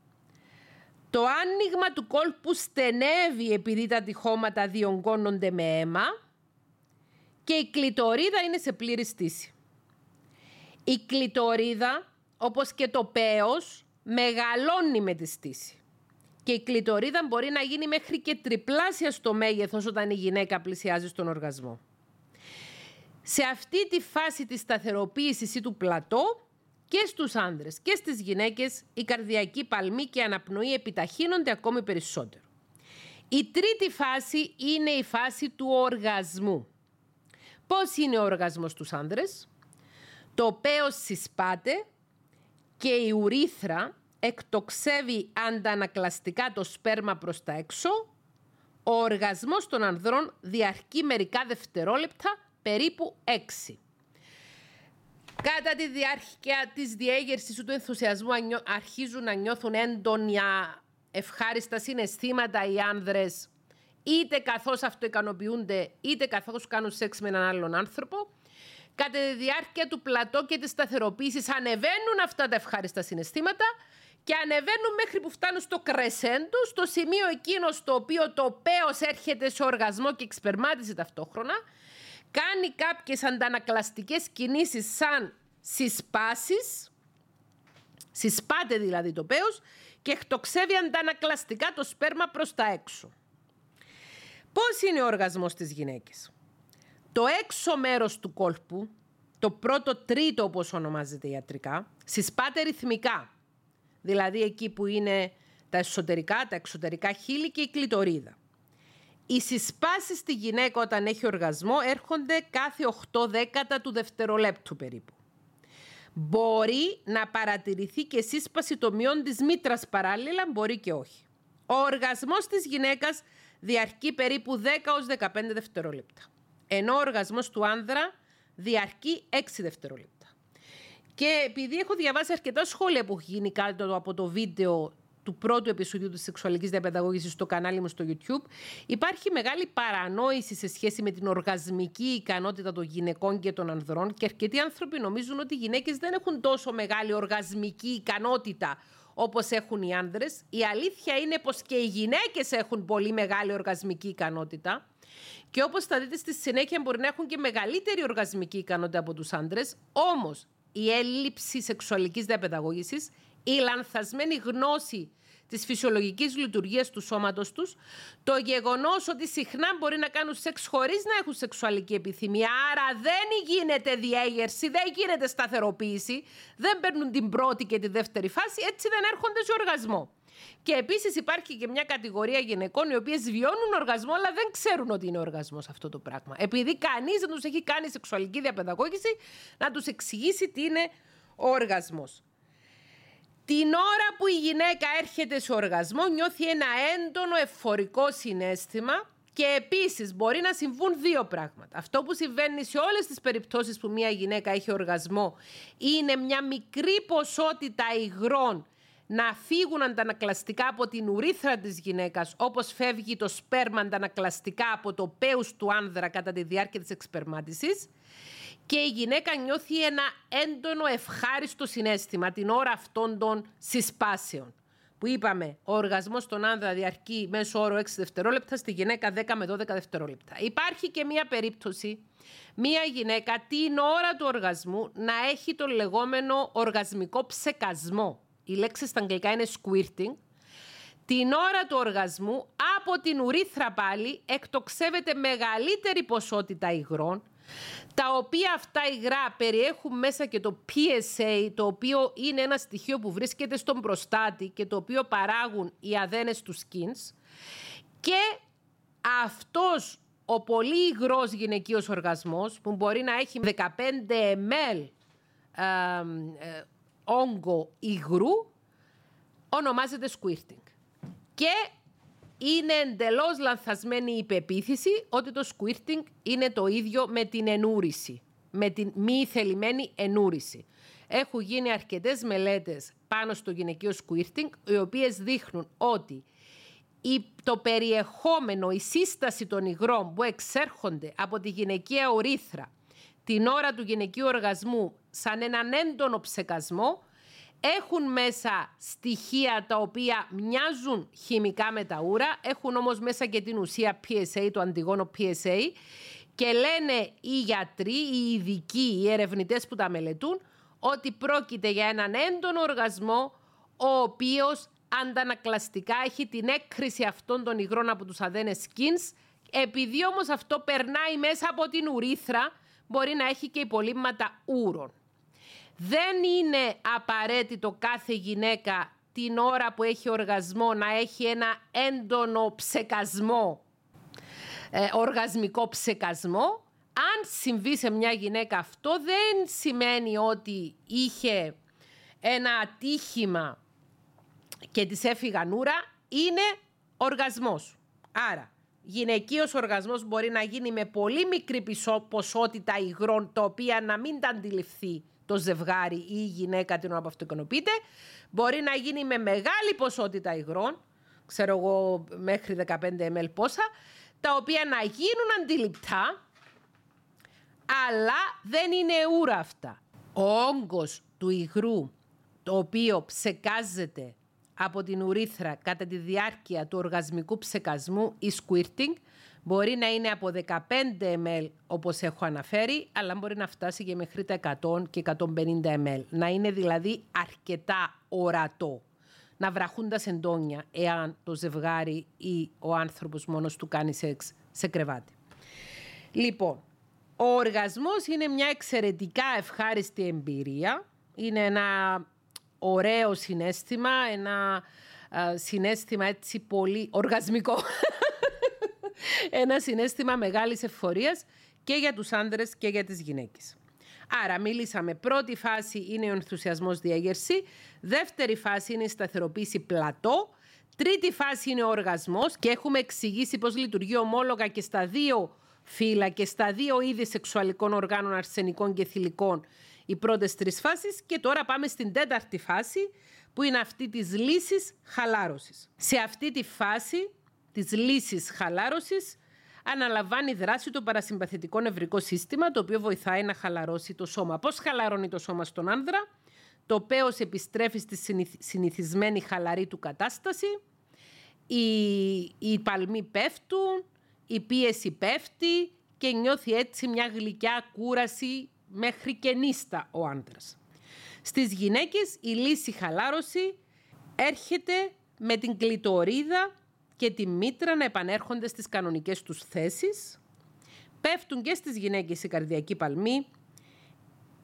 S1: το άνοιγμα του κόλπου στενεύει επειδή τα τυχώματα διονγκώνονται με αίμα και η κλητορίδα είναι σε πλήρη στήση. Η κλητορίδα, όπως και το πέος, μεγαλώνει με τη στήση. Και η κλητορίδα μπορεί να γίνει μέχρι και τριπλάσια στο μέγεθος όταν η γυναίκα πλησιάζει στον οργασμό. Σε αυτή τη φάση της σταθεροποίησης ή του πλατό και στους άνδρες και στις γυναίκες η καρδιακή παλμή και αναπνοή επιταχύνονται ακόμη περισσότερο. Η τρίτη φάση είναι η φάση του οργασμού. Πώς είναι ο οργασμός στους άνδρες; Το πέος συσπάται και η ουρίθρα εκτοξεύει αντανακλαστικά το σπέρμα προς τα έξω, ο οργασμός των ανδρών διαρκεί μερικά δευτερόλεπτα, περίπου 6. Κατά τη διάρκεια της διέγερσης του ενθουσιασμού αρχίζουν να νιώθουν έντονα ευχάριστα συναισθήματα οι άνδρες είτε καθώς αυτοικανοποιούνται είτε καθώς κάνουν σεξ με έναν άλλον άνθρωπο. Κατά τη διάρκεια του πλατό και της σταθεροποίησης ανεβαίνουν αυτά τα ευχάριστα συναισθήματα και ανεβαίνουν μέχρι που φτάνουν στο κρεσέντο, στο σημείο εκείνο στο οποίο το πέος έρχεται σε οργασμό και εξπερμάτιση ταυτόχρονα, κάνει κάποιες αντανακλαστικές κινήσεις σαν συσπάσεις, συσπάται δηλαδή το πέος και εκτοξεύει αντανακλαστικά το σπέρμα προς τα έξω. Πώς είναι ο οργασμός της γυναίκης; Το έξω μέρος του κόλπου, το πρώτο τρίτο όπως ονομάζεται ιατρικά, συσπάται ρυθμικά δηλαδή εκεί που είναι τα εσωτερικά, τα εξωτερικά χείλη και η κλητορίδα. Οι συσπάσεις στη γυναίκα όταν έχει οργασμό έρχονται κάθε 8 δέκατα του δευτερολέπτου περίπου. Μπορεί να παρατηρηθεί και σύσπαση τομιών της μήτρας παράλληλα, μπορεί και όχι. Ο οργασμός της γυναίκας διαρκεί περίπου 10 ως 15 δευτερόλεπτα. Ενώ ο οργασμός του άνδρα διαρκεί 6 δευτερόλεπτα. Και επειδή έχω διαβάσει αρκετά σχόλια που έχει γίνει κάτω από το βίντεο του πρώτου επεισοδίου της σεξουαλικής διαπαιδαγώγησης στο κανάλι μου στο YouTube, υπάρχει μεγάλη παρανόηση σε σχέση με την οργασμική ικανότητα των γυναικών και των ανδρών και αρκετοί άνθρωποι νομίζουν ότι οι γυναίκες δεν έχουν τόσο μεγάλη οργασμική ικανότητα όπως έχουν οι άνδρες. Η αλήθεια είναι πως και οι γυναίκες έχουν πολύ μεγάλη οργασμική ικανότητα. Και όπως θα δείτε στη συνέχεια μπορεί να έχουν και μεγαλύτερη οργασμική ικανότητα από τους άντρες, όμως η έλλειψη σεξουαλικής διαπαιδαγώγησης, η λανθασμένη γνώση της φυσιολογικής λειτουργίας του σώματος τους, το γεγονός ότι συχνά μπορεί να κάνουν σεξ χωρίς να έχουν σεξουαλική επιθυμία, άρα δεν γίνεται διέγερση, δεν γίνεται σταθεροποίηση, δεν παίρνουν την πρώτη και τη δεύτερη φάση, έτσι δεν έρχονται σε οργασμό. Και επίσης υπάρχει και μια κατηγορία γυναικών οι οποίες βιώνουν οργασμό, αλλά δεν ξέρουν ότι είναι οργασμός αυτό το πράγμα. Επειδή κανείς δεν τους έχει κάνει σεξουαλική διαπαιδαγώγηση να τους εξηγήσει τι είναι ο οργασμός. Την ώρα που η γυναίκα έρχεται σε οργασμό, νιώθει ένα έντονο εφορικό συνέστημα και επίσης μπορεί να συμβούν δύο πράγματα. Αυτό που συμβαίνει σε όλες τις περιπτώσεις που μια γυναίκα έχει οργασμό είναι μια μικρή ποσότητα υγρών να φύγουν αντανακλαστικά από την ουρίθρα της γυναίκας όπως φεύγει το σπέρμα αντανακλαστικά από το πέους του άνδρα κατά τη διάρκεια της εξπερμάτισης και η γυναίκα νιώθει ένα έντονο ευχάριστο συνέστημα την ώρα αυτών των συσπάσεων. Που είπαμε, ο οργασμός στον άνδρα διαρκεί μέσω όρο 6 δευτερόλεπτα, στη γυναίκα 10 με 12 δευτερόλεπτα. Υπάρχει και μία περίπτωση, μία γυναίκα την ώρα του οργασμού να έχει τον λεγόμενο οργασμικό ψεκασμό η λέξη στα αγγλικά είναι squirting, Την ώρα του οργασμού από την ουρίθρα πάλι εκτοξεύεται μεγαλύτερη ποσότητα υγρών τα οποία αυτά υγρά περιέχουν μέσα και το PSA, το οποίο είναι ένα στοιχείο που βρίσκεται στον προστάτη και το οποίο παράγουν οι αδένες του skins. Και αυτός ο πολύ υγρός γυναικείος οργασμός που μπορεί να έχει 15 ml ε, όγκο υγρού ονομάζεται squirting. Και είναι εντελώς λανθασμένη η πεποίθηση ότι το squirting είναι το ίδιο με την ενούρηση, με την μη θελημένη ενούρηση. Έχουν γίνει αρκετές μελέτες πάνω στο γυναικείο squirting, οι οποίες δείχνουν ότι το περιεχόμενο, η σύσταση των υγρών που εξέρχονται από τη γυναικεία ορήθρα την ώρα του γυναικείου οργασμού σαν έναν έντονο ψεκασμό έχουν μέσα στοιχεία τα οποία μοιάζουν χημικά με τα ούρα, έχουν όμως μέσα και την ουσία PSA, το αντιγόνο PSA και λένε οι γιατροί, οι ειδικοί, οι ερευνητές που τα μελετούν ότι πρόκειται για έναν έντονο οργασμό ο οποίος αντανακλαστικά έχει την έκκριση αυτών των υγρών από τους αδένες skins επειδή όμως αυτό περνάει μέσα από την ουρίθρα μπορεί να έχει και υπολείμματα ούρων. Δεν είναι απαραίτητο κάθε γυναίκα την ώρα που έχει οργασμό να έχει ένα έντονο ψεκασμό, ε, οργασμικό ψεκασμό. Αν συμβεί σε μια γυναίκα αυτό δεν σημαίνει ότι είχε ένα ατύχημα και της έφυγαν ούρα, είναι οργασμός. Άρα, γυναικείος οργασμός μπορεί να γίνει με πολύ μικρή ποσότητα υγρών, τα οποία να μην τα αντιληφθεί το ζευγάρι ή η γυναίκα την ώρα που αυτοκονοποιείται. Μπορεί να γίνει με μεγάλη ποσότητα υγρών, ξέρω εγώ μέχρι 15 ml πόσα, τα οποία να γίνουν αντιληπτά, αλλά δεν είναι ούρα αυτά. Ο όγκος του υγρού, το οποίο ψεκάζεται από την ουρίθρα κατά τη διάρκεια του οργασμικού ψεκασμού ή squirting, Μπορεί να είναι από 15 ml όπως έχω αναφέρει, αλλά μπορεί να φτάσει και μέχρι τα 100 και 150 ml. Να είναι δηλαδή αρκετά ορατό. Να βραχούν τα σεντόνια εάν το ζευγάρι ή ο άνθρωπος μόνος του κάνει σεξ σε κρεβάτι. Λοιπόν, ο οργασμός είναι μια εξαιρετικά ευχάριστη εμπειρία. Είναι ένα ωραίο συνέστημα, ένα συνέστημα έτσι πολύ οργασμικό. Ένα συνέστημα μεγάλης ευφορίας και για τους άντρες και για τις γυναίκες. Άρα μίλησαμε. Πρώτη φάση είναι ο ενθουσιασμός διέγερση, δεύτερη φάση είναι η σταθεροποίηση πλατό, τρίτη φάση είναι ο οργασμός και έχουμε εξηγήσει πώς λειτουργεί ομόλογα και στα δύο φύλλα και στα δύο είδη σεξουαλικών οργάνων αρσενικών και θηλυκών οι πρώτες τρεις φάσεις και τώρα πάμε στην τέταρτη φάση που είναι αυτή της λύσης χαλάρωσης. Σε αυτή τη φάση της λύσης χαλάρωσης αναλαμβάνει δράση το παρασυμπαθητικό νευρικό σύστημα το οποίο βοηθάει να χαλαρώσει το σώμα. Πώς χαλαρώνει το σώμα στον άνδρα, το πέος επιστρέφει στη συνηθισμένη χαλαρή του κατάσταση, οι, οι παλμοί πέφτουν, η πίεση πέφτει και νιώθει έτσι μια γλυκιά κούραση μέχρι και νύστα ο άντρας. Στις γυναίκες η λύση χαλάρωση έρχεται με την κλητορίδα και τη μήτρα να επανέρχονται στις κανονικές τους θέσεις. Πέφτουν και στις γυναίκες η καρδιακή παλμή,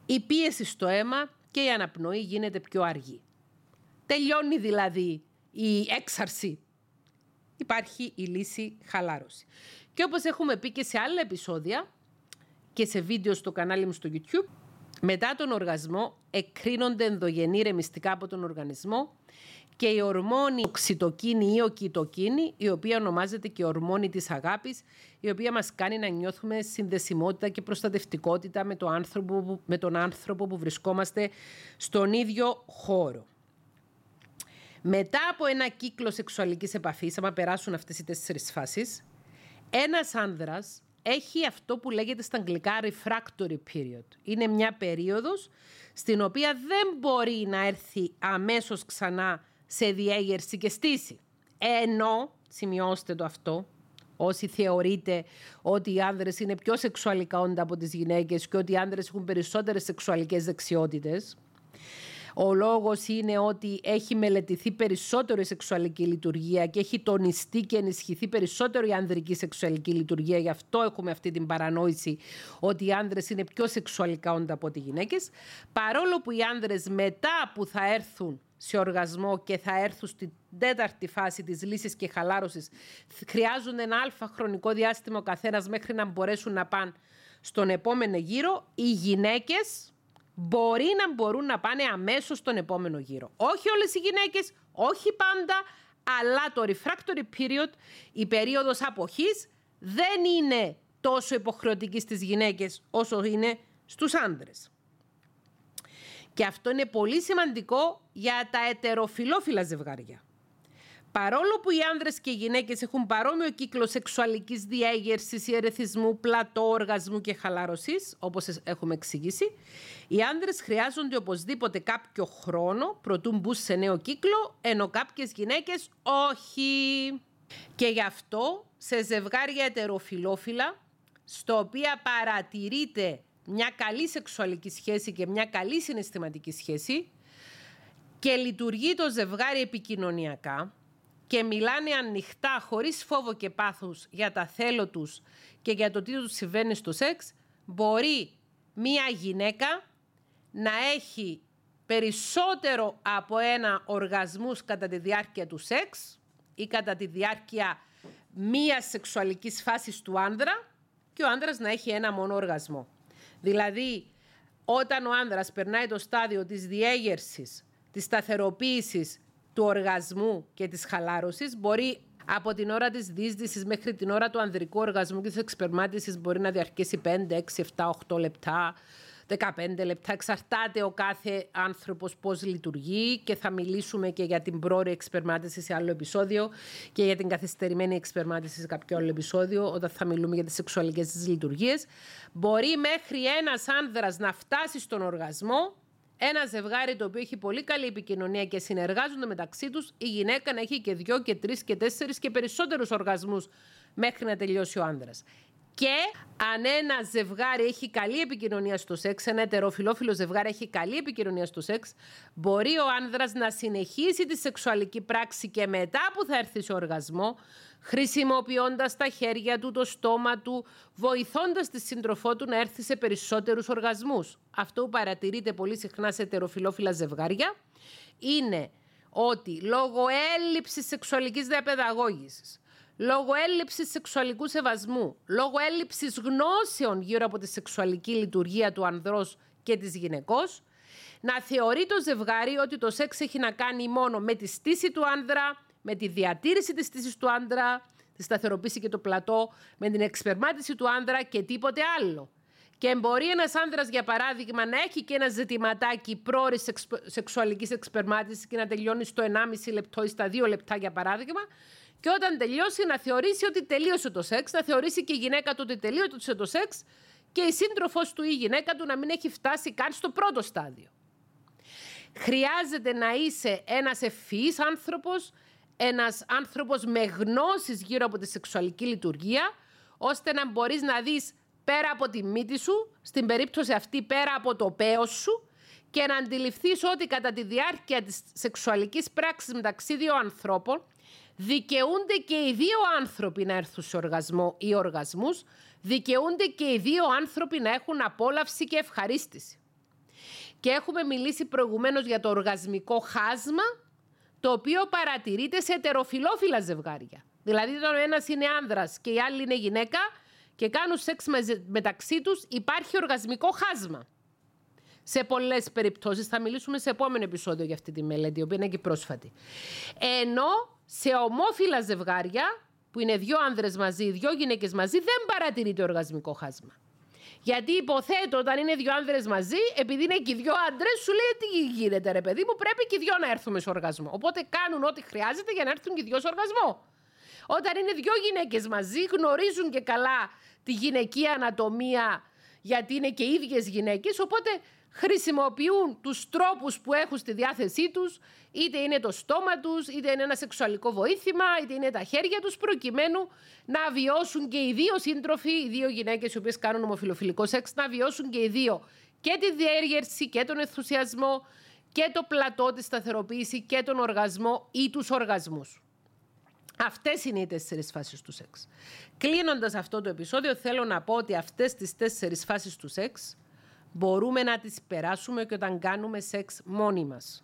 S1: η πίεση στο αίμα και η αναπνοή γίνεται πιο αργή. Τελειώνει δηλαδή η έξαρση. Υπάρχει η λύση χαλάρωση. Και όπως έχουμε πει και σε άλλα επεισόδια και σε βίντεο στο κανάλι μου στο YouTube, μετά τον οργασμό εκκρίνονται ενδογενή ρεμιστικά από τον οργανισμό και η ορμόνη οξυτοκίνη ή οκυτοκίνη, η οποία ονομάζεται και ορμόνη της αγάπης, η οποία μας κάνει να νιώθουμε συνδεσιμότητα και προστατευτικότητα με, το άνθρωπο, με τον άνθρωπο που βρισκόμαστε στον ίδιο χώρο. Μετά από ένα κύκλο σεξουαλικής επαφής, άμα περάσουν αυτές οι τέσσερις φάσεις, ένας άνδρας έχει αυτό που λέγεται στα αγγλικά refractory period. Είναι μια περίοδος στην οποία δεν μπορεί να έρθει αμέσως ξανά σε διέγερση και στήση. Ενώ, σημειώστε το αυτό, όσοι θεωρείτε ότι οι άνδρες είναι πιο σεξουαλικά όντα από τις γυναίκες και ότι οι άνδρες έχουν περισσότερες σεξουαλικές δεξιότητες, Ο λόγος είναι ότι έχει μελετηθεί περισσότερο η σεξουαλική λειτουργία και έχει τονιστεί και ενισχυθεί περισσότερο η ανδρική σεξουαλική λειτουργία. Γι' αυτό έχουμε αυτή την παρανόηση ότι οι άνδρες είναι πιο σεξουαλικά όντα από ότι οι γυναίκες. Παρόλο που οι άνδρες μετά που θα έρθουν σε οργασμό και θα έρθουν στην τέταρτη φάση της λύσης και χαλάρωσης χρειάζονται ένα αλφα χρονικό διάστημα ο καθένας μέχρι να μπορέσουν να πάνε στον επόμενο γύρο. Οι γυναίκες μπορεί να μπορούν να πάνε αμέσως στον επόμενο γύρο. Όχι όλες οι γυναίκες, όχι πάντα, αλλά το refractory period, η περίοδος αποχής, δεν είναι τόσο υποχρεωτική στις γυναίκες όσο είναι στους άντρες. Και αυτό είναι πολύ σημαντικό για τα ετεροφιλόφιλα ζευγάρια. Παρόλο που οι άνδρες και οι γυναίκες έχουν παρόμοιο κύκλο σεξουαλικής διέγερσης, ιερεθισμού, πλατό, οργασμού και χαλάρωσης, όπως έχουμε εξηγήσει, οι άνδρες χρειάζονται οπωσδήποτε κάποιο χρόνο προτού μπουν σε νέο κύκλο, ενώ κάποιες γυναίκες όχι. Και γι' αυτό σε ζευγάρια ετεροφιλόφιλα, στο οποίο παρατηρείται μια καλή σεξουαλική σχέση και μια καλή συναισθηματική σχέση και λειτουργεί το ζευγάρι επικοινωνιακά και μιλάνε ανοιχτά, χωρίς φόβο και πάθους για τα θέλω τους και για το τι τους συμβαίνει στο σεξ, μπορεί μία γυναίκα να έχει περισσότερο από ένα οργασμούς κατά τη διάρκεια του σεξ ή κατά τη διάρκεια μίας σεξουαλικής φάσης του άνδρα και ο άνδρας να έχει ένα μόνο οργασμό. Δηλαδή, όταν ο άνδρας περνάει το στάδιο της διέγερσης, της σταθεροποίησης του οργασμού και της χαλάρωσης, μπορεί από την ώρα της δίσδυσης μέχρι την ώρα του ανδρικού οργασμού και της εξπερμάτισης μπορεί να διαρκέσει 5, 6, 7, 8 λεπτά. 15 λεπτά. Εξαρτάται ο κάθε άνθρωπος πώς λειτουργεί και θα μιλήσουμε και για την πρόορη εξπερμάτιση σε άλλο επεισόδιο και για την καθυστερημένη εξπερμάτιση σε κάποιο άλλο επεισόδιο όταν θα μιλούμε για τις σεξουαλικές της λειτουργίες. Μπορεί μέχρι ένας άνδρας να φτάσει στον οργασμό ένα ζευγάρι το οποίο έχει πολύ καλή επικοινωνία και συνεργάζονται μεταξύ τους, η γυναίκα να έχει και δυο και τρεις και τέσσερις και περισσότερους οργασμούς μέχρι να τελειώσει ο άνδρας. Και αν ένα ζευγάρι έχει καλή επικοινωνία στο σεξ, ένα ετεροφιλόφιλο ζευγάρι έχει καλή επικοινωνία στο σεξ, μπορεί ο άνδρας να συνεχίσει τη σεξουαλική πράξη και μετά που θα έρθει σε οργασμό, χρησιμοποιώντας τα χέρια του, το στόμα του, βοηθώντας τη σύντροφό του να έρθει σε περισσότερους οργασμούς. Αυτό που παρατηρείται πολύ συχνά σε ετεροφιλόφιλα ζευγάρια είναι ότι λόγω έλλειψης σεξουαλικής διαπαιδαγώγησης, λόγω έλλειψης σεξουαλικού σεβασμού, λόγω έλλειψης γνώσεων γύρω από τη σεξουαλική λειτουργία του ανδρός και της γυναικός, να θεωρεί το ζευγάρι ότι το σεξ έχει να κάνει μόνο με τη στήση του άνδρα, με τη διατήρηση της στήσης του άνδρα, τη σταθεροποίηση και το πλατό, με την εξπερμάτιση του άνδρα και τίποτε άλλο. Και μπορεί ένας άνδρας, για παράδειγμα, να έχει και ένα ζητηματάκι πρόορης σεξουαλικής εξπερμάτισης και να τελειώνει στο 1,5 λεπτό ή στα 2 λεπτά, για παράδειγμα, και όταν τελειώσει να θεωρήσει ότι τελείωσε το σεξ, να θεωρήσει και η γυναίκα του ότι τελείωσε το σεξ και η σύντροφός του ή η γυναίκα του να μην έχει φτάσει καν στο πρώτο στάδιο. Χρειάζεται να είσαι ένας ευφυής άνθρωπος, ένας άνθρωπος με γνώσεις γύρω από τη σεξουαλική λειτουργία, ώστε να μπορείς να δεις πέρα από τη μύτη σου, στην περίπτωση αυτή πέρα από το πέος σου και να αντιληφθείς ότι κατά τη διάρκεια της σεξουαλικής πράξης μεταξύ δύο ανθρώπων δικαιούνται και οι δύο άνθρωποι να έρθουν σε οργασμό ή οργασμούς, δικαιούνται και οι δύο άνθρωποι να έχουν απόλαυση και ευχαρίστηση. Και έχουμε μιλήσει προηγουμένως για το οργασμικό χάσμα, το οποίο παρατηρείται σε ετεροφιλόφιλα ζευγάρια. Δηλαδή, όταν ο ένας είναι άνδρας και η άλλη είναι γυναίκα και κάνουν σεξ μεταξύ τους, υπάρχει οργασμικό χάσμα. Σε πολλές περιπτώσεις, θα μιλήσουμε σε επόμενο επεισόδιο για αυτή τη μελέτη, η οποία είναι και πρόσφατη. Ενώ σε ομόφυλα ζευγάρια, που είναι δύο άνδρες μαζί, δύο γυναίκες μαζί, δεν παρατηρείται οργασμικό χάσμα. Γιατί υποθέτω όταν είναι δύο άνδρες μαζί, επειδή είναι και δύο άντρες, σου λέει τι γίνεται, ρε παιδί μου, πρέπει και δύο να έρθουμε σε οργασμό. Οπότε κάνουν ό,τι χρειάζεται για να έρθουν και δύο σε οργασμό. Όταν είναι δύο γυναίκες μαζί, γνωρίζουν και καλά τη γυναική ανατομία, γιατί είναι και ίδιες γυναίκες, οπότε χρησιμοποιούν τους τρόπους που έχουν στη διάθεσή τους, είτε είναι το στόμα τους, είτε είναι ένα σεξουαλικό βοήθημα, είτε είναι τα χέρια τους, προκειμένου να βιώσουν και οι δύο σύντροφοι, οι δύο γυναίκες οι οποίες κάνουν ομοφιλοφιλικό σεξ, να βιώσουν και οι δύο και τη διέργερση και τον ενθουσιασμό και το πλατό, της σταθεροποίηση και τον οργασμό ή τους οργασμούς. Αυτές είναι οι τέσσερις φάσεις του σεξ. Κλείνοντας αυτό το επεισόδιο θέλω να πω ότι αυτές τις τέσσερις φάσεις του σεξ μπορούμε να τις περάσουμε και όταν κάνουμε σεξ μόνοι μας.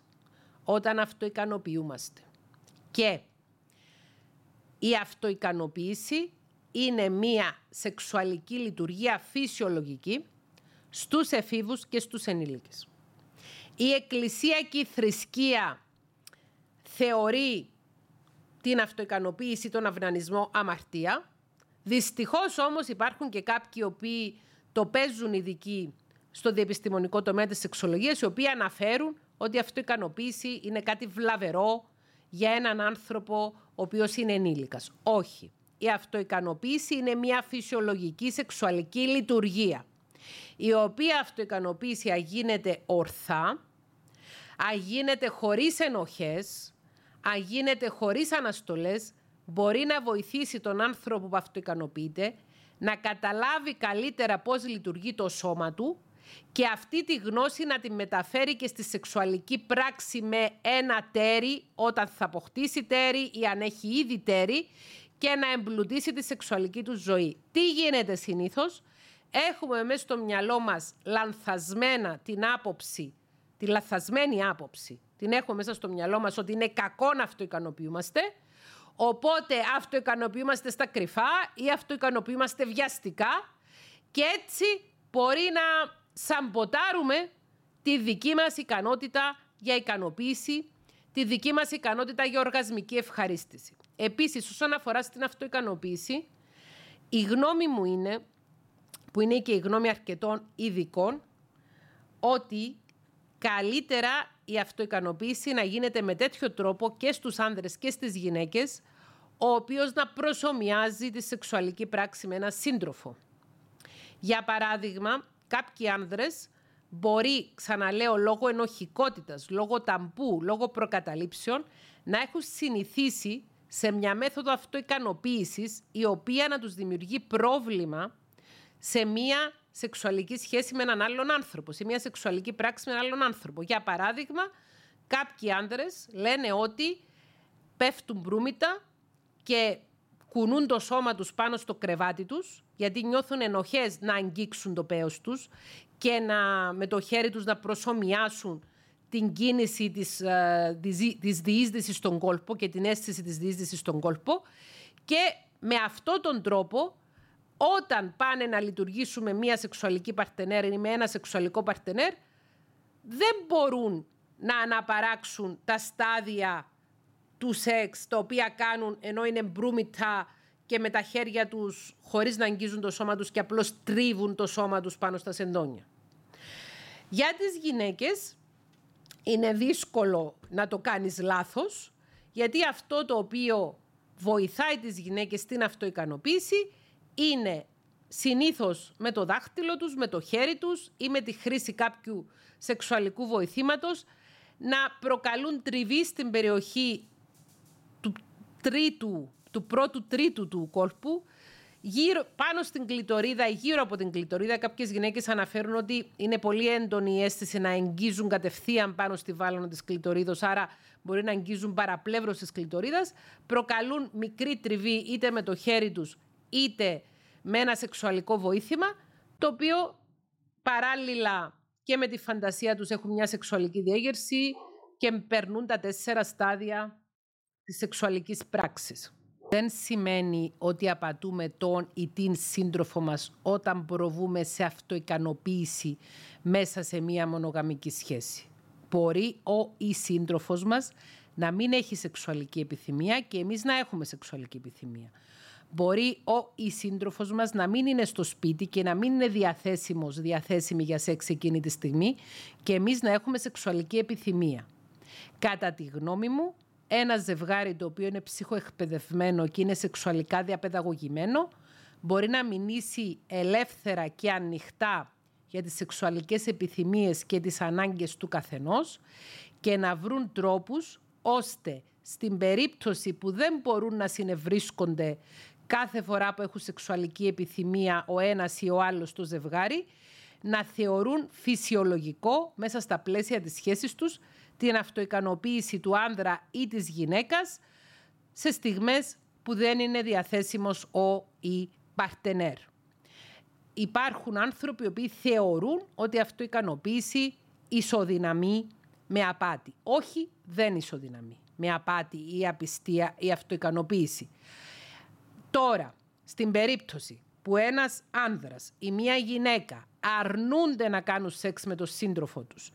S1: Όταν αυτοικανοποιούμαστε. Και η αυτοικανοποίηση είναι μία σεξουαλική λειτουργία φυσιολογική στους εφήβους και στους ενήλικες. Η Εκκλησία και η θρησκεία θεωρεί την αυτοικανοποίηση, τον αυνανισμό αμαρτία. Δυστυχώς όμως υπάρχουν και κάποιοι οι οποίοι το παίζουν ειδικοί στο διεπιστημονικό τομέα της σεξολογίας, οι οποίοι αναφέρουν ότι η αυτοικανοποίηση είναι κάτι βλαβερό για έναν άνθρωπο ο οποίος είναι ενήλικας. Όχι. Η αυτοικανοποίηση είναι μια φυσιολογική σεξουαλική λειτουργία η οποία αυτοικανοποίηση αγίνεται ορθά, αγίνεται χωρίς ενοχές, αγίνεται χωρίς αναστολές, μπορεί να βοηθήσει τον άνθρωπο που αυτοικανοποιείται να καταλάβει καλύτερα πώς λειτουργεί το σώμα του και αυτή τη γνώση να τη μεταφέρει και στη σεξουαλική πράξη με ένα τέρι όταν θα αποκτήσει τέρι ή αν έχει ήδη τέρι και να εμπλουτίσει τη σεξουαλική του ζωή. Τι γίνεται συνήθως; έχουμε μέσα στο μυαλό μας λανθασμένα την άποψη, τη λαθασμένη άποψη. Την έχουμε μέσα στο μυαλό μας ότι είναι κακό να αυτοικανοποιούμαστε. Οπότε αυτοικανοποιούμαστε στα κρυφά ή αυτοικανοποιούμαστε βιαστικά και έτσι μπορεί να σαμποτάρουμε τη δική μας ικανότητα για ικανοποίηση, τη δική μας ικανότητα για οργασμική ευχαρίστηση. Επίσης, όσον αφορά στην αυτοικανοποίηση, η γνώμη μου είναι που είναι και η γνώμη αρκετών ειδικών, ότι καλύτερα η αυτοικανοποίηση να γίνεται με τέτοιο τρόπο και στους άνδρες και στις γυναίκες, ο οποίος να προσωμιάζει τη σεξουαλική πράξη με έναν σύντροφο. Για παράδειγμα, κάποιοι άνδρες μπορεί, ξαναλέω, λόγω ενοχικότητας, λόγω ταμπού, λόγω προκαταλήψεων, να έχουν συνηθίσει σε μια μέθοδο αυτοικανοποίησης η οποία να τους δημιουργεί πρόβλημα σε μία σεξουαλική σχέση με έναν άλλον άνθρωπο, σε μία σεξουαλική πράξη με έναν άλλον άνθρωπο. Για παράδειγμα, κάποιοι άντρες λένε ότι πέφτουν μπρούμητα και κουνούν το σώμα τους πάνω στο κρεβάτι τους, γιατί νιώθουν ενοχές να αγγίξουν το πέος τους και να, με το χέρι τους να προσωμιάσουν την κίνηση της, uh, της, της διείσδυσης στον κόλπο και την αίσθηση της διείσδυσης στον κόλπο. Και με αυτόν τον τρόπο όταν πάνε να λειτουργήσουμε μία σεξουαλική παρτενέρ ή με ένα σεξουαλικό παρτενέρ, δεν μπορούν να αναπαράξουν τα στάδια του σεξ, τα οποία κάνουν ενώ είναι μπρούμητα και με τα χέρια τους χωρίς να αγγίζουν το σώμα τους και απλώς τρίβουν το σώμα τους πάνω στα σεντόνια. Για τις γυναίκες είναι δύσκολο να το κάνεις λάθος, γιατί αυτό το οποίο βοηθάει τις γυναίκες στην αυτοικανοποίηση είναι συνήθως με το δάχτυλο τους, με το χέρι τους ή με τη χρήση κάποιου σεξουαλικού βοηθήματος να προκαλούν τριβή στην περιοχή του τρίτου, του πρώτου τρίτου του κόλπου γύρω, πάνω στην κλητορίδα ή γύρω από την κλητορίδα. Κάποιες γυναίκες αναφέρουν ότι είναι πολύ έντονη η αίσθηση να εγγίζουν κατευθείαν πάνω στη βάλωνα της κλητορίδος, άρα μπορεί να εγγίζουν παραπλεύρωση της κλητορίδας. Προκαλούν μικρή τριβή είτε με το χέρι τους είτε με ένα σεξουαλικό βοήθημα, το οποίο παράλληλα και με τη φαντασία τους έχουν μια σεξουαλική διέγερση και περνούν τα τέσσερα στάδια της σεξουαλικής πράξης. Δεν σημαίνει ότι απατούμε τον ή την σύντροφο μας όταν προβούμε σε αυτοικανοποίηση μέσα σε μία μονογαμική σχέση. Μπορεί ο ή σύντροφος μας να μην έχει σεξουαλική επιθυμία και εμείς να έχουμε σεξουαλική επιθυμία. Μπορεί ο ή σύντροφος μας να μην είναι στο σπίτι και να μην είναι διαθέσιμος, διαθέσιμη για σεξ εκείνη τη στιγμή και εμείς να έχουμε σεξουαλική επιθυμία. Κατά τη γνώμη μου, ένα ζευγάρι το οποίο είναι ψυχοεκπαιδευμένο και είναι σεξουαλικά διαπαιδαγωγημένο μπορεί να μηνύσει ελεύθερα και ανοιχτά για τις σεξουαλικές επιθυμίες και τις ανάγκες του καθενός και να βρουν τρόπους ώστε στην περίπτωση που δεν μπορούν να συνευρίσκονται κάθε φορά που έχουν σεξουαλική επιθυμία ο ένας ή ο άλλος στο ζευγάρι, να θεωρούν φυσιολογικό μέσα στα πλαίσια της σχέσης τους την αυτοικανοποίηση του άνδρα ή της γυναίκας σε στιγμές που δεν είναι διαθέσιμος ο ή παρτενέρ. Υπάρχουν άνθρωποι οι θεωρούν ότι αυτοικανοποίηση ισοδυναμεί με απάτη. Όχι, δεν ισοδυναμεί με απάτη ή απιστία ή αυτοικανοποίηση. Τώρα, στην περίπτωση που ένας άνδρας ή μία γυναίκα αρνούνται να κάνουν σεξ με τον σύντροφο τους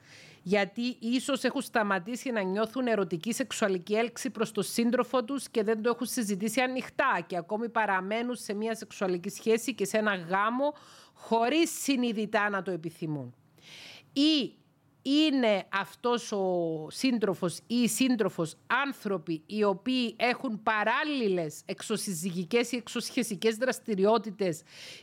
S1: γιατί ίσως έχουν σταματήσει να νιώθουν ερωτική σεξουαλική έλξη προς τον σύντροφο τους και δεν το έχουν συζητήσει ανοιχτά και ακόμη παραμένουν σε μια σεξουαλική σχέση και σε ένα γάμο χωρίς συνειδητά να το επιθυμούν. Ή είναι αυτός ο σύντροφος ή η σύντροφος άνθρωποι οι οποίοι έχουν παράλληλες εξωσυζυγικές ή εξωσχεσικές δραστηριότητες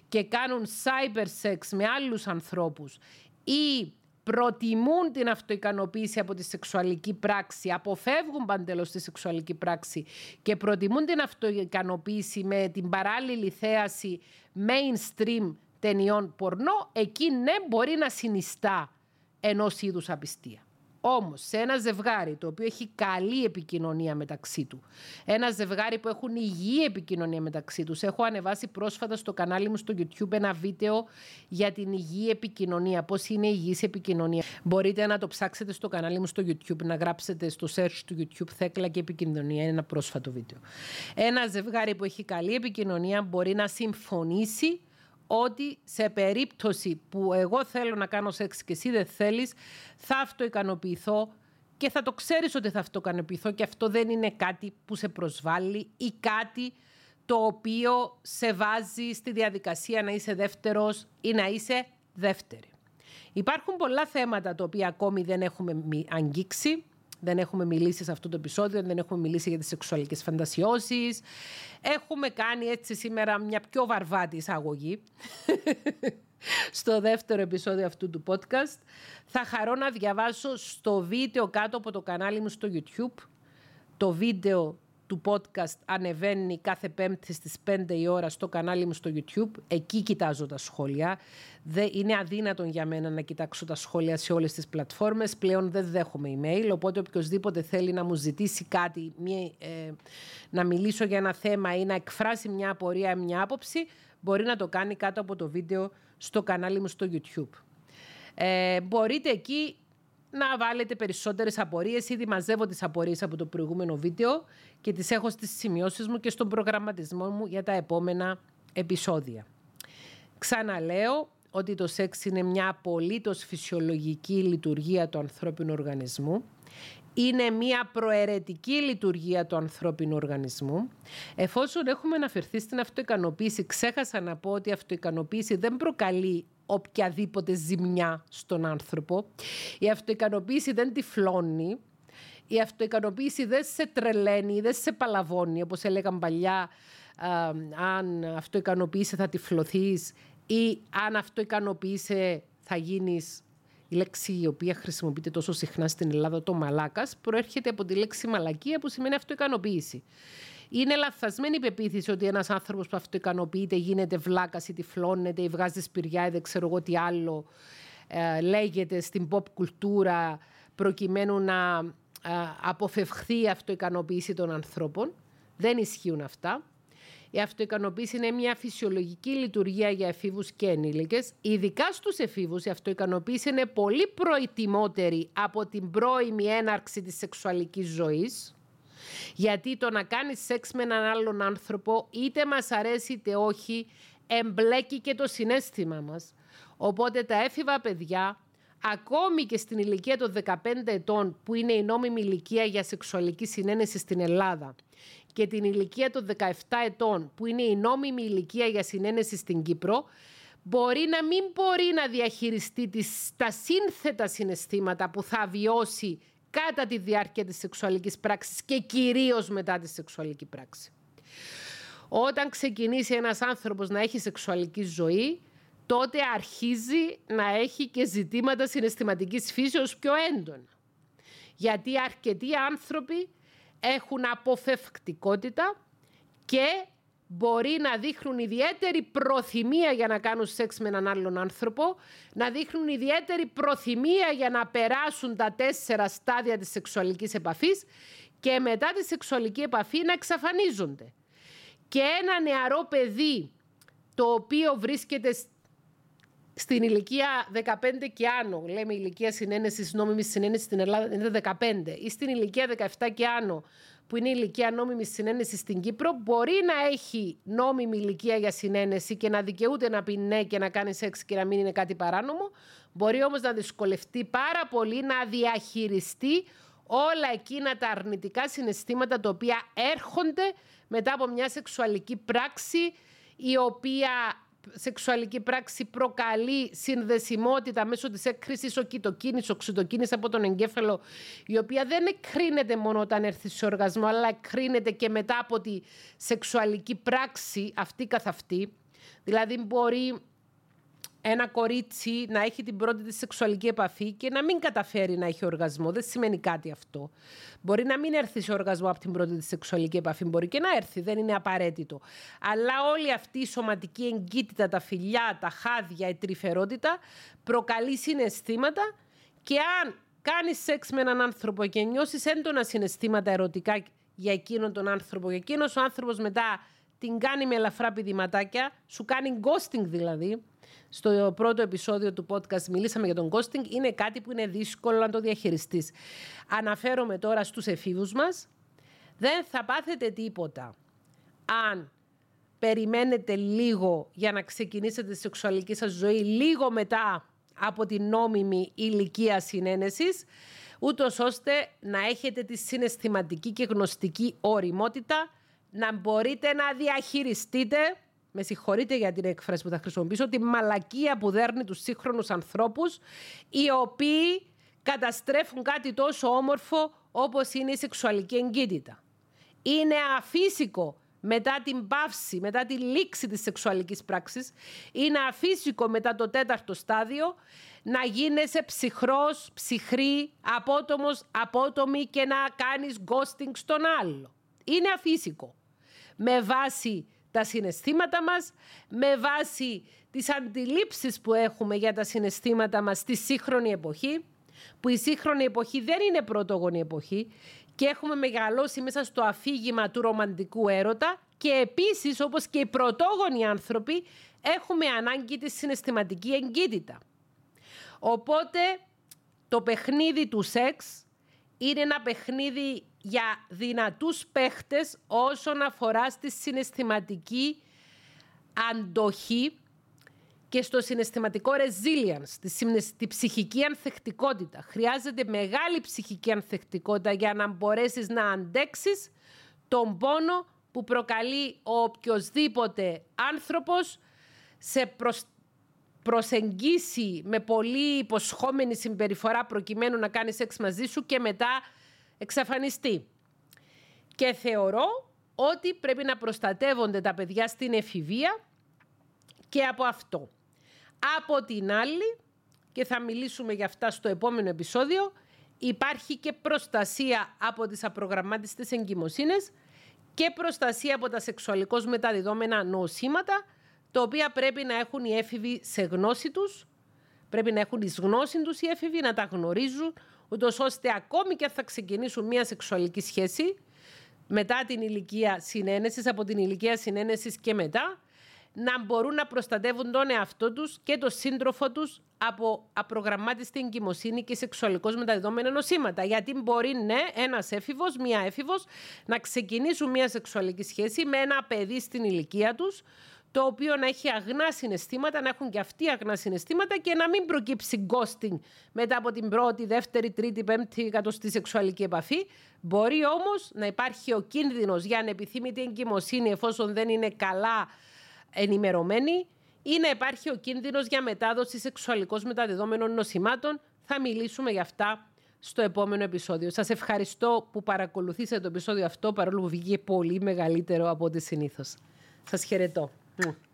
S1: και κάνουν cyber sex με άλλους ανθρώπους ή προτιμούν την αυτοικανοποίηση από τη σεξουαλική πράξη, αποφεύγουν παντελώς τη σεξουαλική πράξη και προτιμούν την αυτοικανοποίηση με την παράλληλη θέαση mainstream ταινιών πορνό, εκεί ναι μπορεί να συνιστά ενός είδους απιστία. Όμως, σε ένα ζευγάρι το οποίο έχει καλή επικοινωνία μεταξύ του, ένα ζευγάρι που έχουν υγιή επικοινωνία μεταξύ τους, έχω ανεβάσει πρόσφατα στο κανάλι μου στο YouTube ένα βίντεο για την υγιή επικοινωνία, πώς είναι η υγιής επικοινωνία. Μπορείτε να το ψάξετε στο κανάλι μου στο YouTube, να γράψετε στο search του YouTube Θέκλα και επικοινωνία. Είναι ένα πρόσφατο βίντεο. Ένα ζευγάρι που έχει καλή επικοινωνία μπορεί να συμφωνήσει ότι σε περίπτωση που εγώ θέλω να κάνω σεξ και εσύ δεν θέλεις, θα αυτοικανοποιηθώ και θα το ξέρεις ότι θα αυτοικανοποιηθώ και αυτό δεν είναι κάτι που σε προσβάλλει ή κάτι το οποίο σε βάζει στη διαδικασία να είσαι δεύτερος ή να είσαι δεύτερη. Υπάρχουν πολλά θέματα τα οποία ακόμη δεν έχουμε αγγίξει δεν έχουμε μιλήσει σε αυτό το επεισόδιο, δεν έχουμε μιλήσει για τις σεξουαλικές φαντασιώσεις. Έχουμε κάνει έτσι σήμερα μια πιο βαρβάτη εισαγωγή στο δεύτερο επεισόδιο αυτού του podcast. Θα χαρώ να διαβάσω στο βίντεο κάτω από το κανάλι μου στο YouTube το βίντεο του podcast ανεβαίνει κάθε πέμπτη στις 5 η ώρα στο κανάλι μου στο YouTube. Εκεί κοιτάζω τα σχόλια. Δεν, είναι αδύνατον για μένα να κοιτάξω τα σχόλια σε όλες τις πλατφόρμες. Πλέον δεν δέχομαι email, οπότε οποιοδήποτε θέλει να μου ζητήσει κάτι, μια, ε, να μιλήσω για ένα θέμα ή να εκφράσει μια απορία ή μια άποψη, μπορεί να το κάνει κάτω από το βίντεο στο κανάλι μου στο YouTube. Ε, μπορείτε εκεί να βάλετε περισσότερες απορίες. Ήδη μαζεύω τις απορίες από το προηγούμενο βίντεο και τις έχω στις σημειώσεις μου και στον προγραμματισμό μου για τα επόμενα επεισόδια. Ξαναλέω ότι το σεξ είναι μια απολύτως φυσιολογική λειτουργία του ανθρώπινου οργανισμού. Είναι μια προαιρετική λειτουργία του ανθρώπινου οργανισμού. Εφόσον έχουμε αναφερθεί στην αυτοικανοποίηση, ξέχασα να πω ότι η αυτοικανοποίηση δεν προκαλεί οποιαδήποτε ζημιά στον άνθρωπο. Η αυτοικανοποίηση δεν τυφλώνει. Η αυτοικανοποίηση δεν σε τρελαίνει, δεν σε παλαβώνει, όπως έλεγαν παλιά, αν αυτοικανοποίησε θα τυφλωθείς ή αν αυτοικανοποίησε θα γίνεις η λέξη η οποία χρησιμοποιείται τόσο συχνά στην Ελλάδα, το μαλάκας, προέρχεται από τη λέξη μαλακία που σημαίνει αυτοικανοποίηση. Είναι λαθασμένη η πεποίθηση ότι ένας άνθρωπος που αυτοικανοποιείται γίνεται βλάκας ή τυφλώνεται ή βγάζει σπηριά ή δεν ξέρω εγώ τι άλλο ε, λέγεται στην pop κουλτούρα προκειμένου να ε, αποφευχθεί η αυτοικανοποίηση των ανθρώπων. Δεν ισχύουν αυτά. Η αυτοικανοποίηση είναι μια φυσιολογική λειτουργία για εφήβους και ενήλικες. Ειδικά στους εφήβους η αυτοικανοποίηση είναι πολύ προετοιμότερη από την πρώιμη έναρξη της σεξουαλικής ζωής. Γιατί το να κάνεις σεξ με έναν άλλον άνθρωπο, είτε μας αρέσει είτε όχι, εμπλέκει και το συνέστημα μας. Οπότε τα έφηβα παιδιά, ακόμη και στην ηλικία των 15 ετών, που είναι η νόμιμη ηλικία για σεξουαλική συνένεση στην Ελλάδα, και την ηλικία των 17 ετών, που είναι η νόμιμη ηλικία για συνένεση στην Κύπρο, μπορεί να μην μπορεί να διαχειριστεί τις, τα σύνθετα συναισθήματα που θα βιώσει κατά τη διάρκεια της σεξουαλικής πράξης και κυρίως μετά τη σεξουαλική πράξη. Όταν ξεκινήσει ένας άνθρωπος να έχει σεξουαλική ζωή, τότε αρχίζει να έχει και ζητήματα συναισθηματικής φύσεως πιο έντονα. Γιατί αρκετοί άνθρωποι έχουν αποφευκτικότητα και μπορεί να δείχνουν ιδιαίτερη προθυμία για να κάνουν σεξ με έναν άλλον άνθρωπο, να δείχνουν ιδιαίτερη προθυμία για να περάσουν τα τέσσερα στάδια της σεξουαλικής επαφής και μετά τη σεξουαλική επαφή να εξαφανίζονται. Και ένα νεαρό παιδί το οποίο βρίσκεται στην ηλικία 15 και άνω, λέμε ηλικία συνένεσης, νόμιμης συνένεσης στην Ελλάδα είναι 15, ή στην ηλικία 17 και άνω, που είναι η ηλικία νόμιμη συνένεση στην Κύπρο, μπορεί να έχει νόμιμη ηλικία για συνένεση και να δικαιούται να πει ναι και να κάνει σεξ και να μην είναι κάτι παράνομο. Μπορεί όμως να δυσκολευτεί πάρα πολύ να διαχειριστεί όλα εκείνα τα αρνητικά συναισθήματα τα οποία έρχονται μετά από μια σεξουαλική πράξη η οποία σεξουαλική πράξη προκαλεί συνδεσιμότητα μέσω της έκρησης οκυτοκίνης, οξυτοκίνης από τον εγκέφαλο, η οποία δεν εκκρίνεται μόνο όταν έρθει σε οργασμό, αλλά εκκρίνεται και μετά από τη σεξουαλική πράξη αυτή καθ' αυτή. Δηλαδή μπορεί ένα κορίτσι να έχει την πρώτη της σεξουαλική επαφή και να μην καταφέρει να έχει οργασμό. Δεν σημαίνει κάτι αυτό. Μπορεί να μην έρθει σε οργασμό από την πρώτη της σεξουαλική επαφή. Μπορεί και να έρθει, δεν είναι απαραίτητο. Αλλά όλη αυτή η σωματική εγκύτητα, τα φιλιά, τα χάδια, η τρυφερότητα προκαλεί συναισθήματα και αν κάνεις σεξ με έναν άνθρωπο και νιώσεις έντονα συναισθήματα ερωτικά για εκείνον τον άνθρωπο, για εκείνος ο άνθρωπος μετά την κάνει με ελαφρά πηδηματάκια, σου κάνει ghosting δηλαδή, στο πρώτο επεισόδιο του podcast μιλήσαμε για τον ghosting, είναι κάτι που είναι δύσκολο να το διαχειριστείς. Αναφέρομαι τώρα στους εφήβους μας. Δεν θα πάθετε τίποτα αν περιμένετε λίγο για να ξεκινήσετε τη σεξουαλική σας ζωή λίγο μετά από την νόμιμη ηλικία συνένεσης, ούτως ώστε να έχετε τη συναισθηματική και γνωστική οριμότητα, να μπορείτε να διαχειριστείτε με συγχωρείτε για την έκφραση που θα χρησιμοποιήσω, τη μαλακία που δέρνει τους σύγχρονους ανθρώπους, οι οποίοι καταστρέφουν κάτι τόσο όμορφο όπως είναι η σεξουαλική εγκύτητα. Είναι αφύσικο μετά την πάυση, μετά τη λήξη της σεξουαλικής πράξης, είναι αφύσικο μετά το τέταρτο στάδιο να γίνεσαι ψυχρός, ψυχρή, απότομος, απότομη και να κάνεις ghosting στον άλλο. Είναι αφύσικο. Με βάση τα συναισθήματα μας με βάση τις αντιλήψεις που έχουμε για τα συναισθήματα μας στη σύγχρονη εποχή που η σύγχρονη εποχή δεν είναι πρωτόγονη εποχή και έχουμε μεγαλώσει μέσα στο αφήγημα του ρομαντικού έρωτα και επίσης όπως και οι πρωτόγονοι άνθρωποι έχουμε ανάγκη της συναισθηματική εγκύτητα. Οπότε το παιχνίδι του σεξ είναι ένα παιχνίδι για δυνατούς παίχτες όσον αφορά στη συναισθηματική αντοχή και στο συναισθηματικό resilience, τη, ψυχική ανθεκτικότητα. Χρειάζεται μεγάλη ψυχική ανθεκτικότητα για να μπορέσεις να αντέξεις τον πόνο που προκαλεί ο οποιοδήποτε άνθρωπος σε προσεγγίσει με πολύ υποσχόμενη συμπεριφορά προκειμένου να κάνεις σεξ μαζί σου και μετά εξαφανιστεί. Και θεωρώ ότι πρέπει να προστατεύονται τα παιδιά στην εφηβεία και από αυτό. Από την άλλη, και θα μιλήσουμε για αυτά στο επόμενο επεισόδιο, υπάρχει και προστασία από τις απρογραμμάτιστες εγκυμοσύνες και προστασία από τα σεξουαλικώς μεταδιδόμενα νοσήματα, τα οποία πρέπει να έχουν οι έφηβοι σε γνώση τους, πρέπει να έχουν εις γνώση τους οι έφηβοι, να τα γνωρίζουν, ούτως ώστε ακόμη και αν θα ξεκινήσουν μια σεξουαλική σχέση, μετά την ηλικία συνένεσης, από την ηλικία συνένεσης και μετά, να μπορούν να προστατεύουν τον εαυτό τους και τον σύντροφο τους από απρογραμμάτιστη εγκυμοσύνη και σεξουαλικώς μεταδεδομένα νοσήματα. Γιατί μπορεί, ναι, ένας έφηβος, μία έφηβος, να ξεκινήσουν μία σεξουαλική σχέση με ένα παιδί στην ηλικία τους, το οποίο να έχει αγνά συναισθήματα, να έχουν και αυτοί αγνά συναισθήματα και να μην προκύψει ghosting μετά από την πρώτη, δεύτερη, τρίτη, πέμπτη εκατοστή σεξουαλική επαφή. Μπορεί όμως να υπάρχει ο κίνδυνος για ανεπιθύμητη εγκυμοσύνη εφόσον δεν είναι καλά ενημερωμένη ή να υπάρχει ο κίνδυνος για μετάδοση σεξουαλικώς μεταδεδομένων νοσημάτων. Θα μιλήσουμε για αυτά στο επόμενο επεισόδιο. Σας ευχαριστώ που παρακολουθήσατε το επεισόδιο αυτό παρόλο που βγήκε πολύ μεγαλύτερο από ό,τι συνήθως. Σας χαιρετώ. Mm.